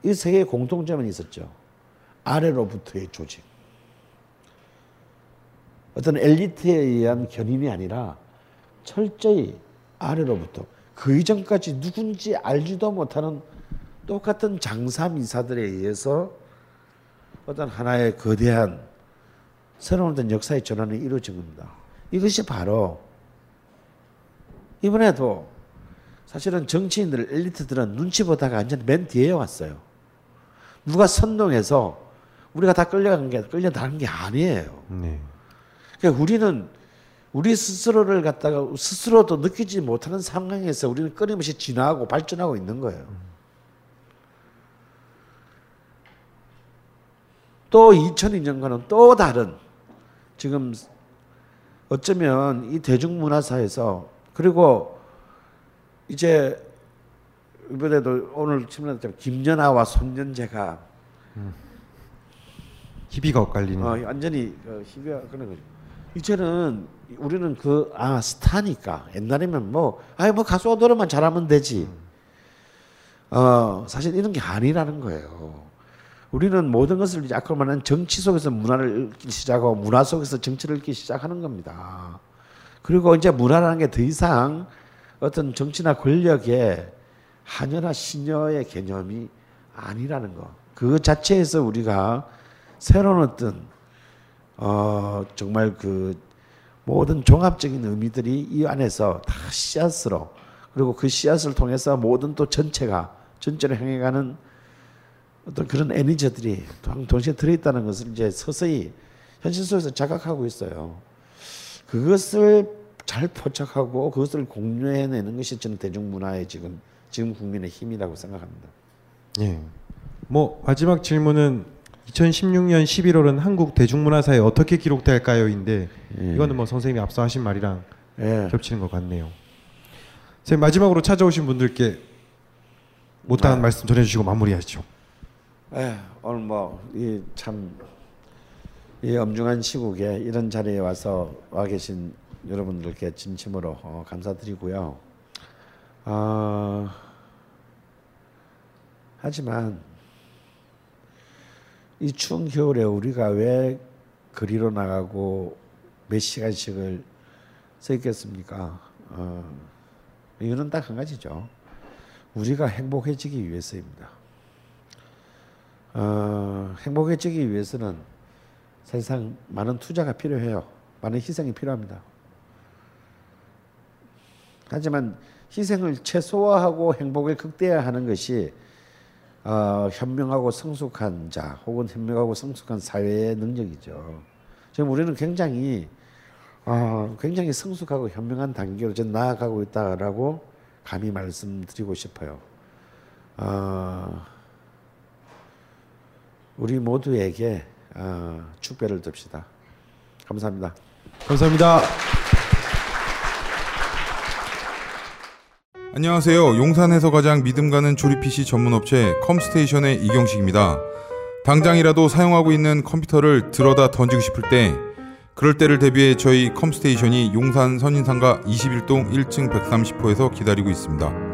이 세계의 공통점은 있었죠. 아래로부터의 조직. 어떤 엘리트에 의한 견인이 아니라 철저히 아래로부터 그 이전까지 누군지 알지도 못하는 똑같은 장사미사들에 의해서 어떤 하나의 거대한 새로운 어떤 역사의 전환이 이루어진 겁니다. 이것이 바로 이번에도 사실은 정치인들, 엘리트들은 눈치 보다가 완전 맨 뒤에 왔어요. 누가 선동해서 우리가 다 끌려간 게, 끌려다는 게 아니에요. 네. 그러니까 우리는 우리 스스로를 갖다가 스스로도 느끼지 못하는 상황에서 우리는 끊임없이 진화하고 발전하고 있는 거예요. 또 2002년과는 또 다른 지금 어쩌면 이 대중문화사에서 그리고 이제 이번에도 오늘 질문했지만 김연아와 손연재가 희비가 엇갈리는. 어, 완전히 어, 희비가 그런 거죠. 이제는 우리는 그 아 스타니까 옛날이면 뭐 아이 뭐 가수가 노래만 잘하면 되지. 어 사실 이런 게 아니라는 거예요. 우리는 모든 것을 이제 아까 말한 정치 속에서 문화를 읽기 시작하고 문화 속에서 정치를 읽기 시작하는 겁니다. 그리고 이제 문화라는 게 더 이상 어떤 정치나 권력의 한여나 신여의 개념이 아니라는 거. 그 자체에서 우리가 새로운 어떤 어 정말 그 모든 종합적인 의미들이 이 안에서 다 씨앗으로 그리고 그 씨앗을 통해서 모든 또 전체가 전체로 향해가는 어떤 그런 에너지들이 동- 동시에 들어있다는 것을 이제 서서히 현실 속에서 자각하고 있어요. 그것을 잘 포착하고 그것을 공유해내는 것이 저는 대중문화의 지금 지금 국민의 힘이라고 생각합니다. 예. 뭐 마지막 질문은 2016년 11월은 한국 대중문화사에 어떻게 기록될까요인데 이거는 뭐 선생님이 앞서 하신 말이랑 예. 겹치는 것 같네요. 선생님 마지막으로 찾아오신 분들께 못다한 말씀 전해주시고 마무리하시죠. 예, 오늘 뭐이참이 엄중한 시국에 이런 자리에 와서 와 계신 여러분들께 진심으로 어, 감사드리고요. 아, 하지만 이 추운 겨울에 우리가 왜 거리로 나가고 몇 시간씩을 서 있겠습니까? 어, 이유는 딱 한 가지죠. 우리가 행복해지기 위해서입니다. 어, 행복해지기 위해서는 사실상 많은 투자가 필요해요. 많은 희생이 필요합니다. 하지만 희생을 최소화하고 행복을 극대화하는 것이 어, 현명하고 성숙한 자 혹은 현명하고 성숙한 사회의 능력이죠. 지금 우리는 굉장히 어, 굉장히 성숙하고 현명한 단계로 지금 나아가고 있다라고 감히 말씀드리고 싶어요. 어, 우리 모두에게 어, 축배를 듭시다. 감사합니다. 감사합니다. 안녕하세요. 용산에서 가장 믿음 가는 조립 PC 전문 업체 컴스테이션의 이경식입니다. 당장이라도 사용하고 있는 컴퓨터를 들어다 던지고 싶을 때 그럴 때를 대비해 저희 컴스테이션이 용산 선인상가 21동 1층 130호에서 기다리고 있습니다.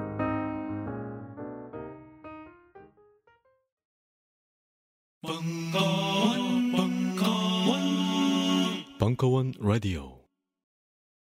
벙커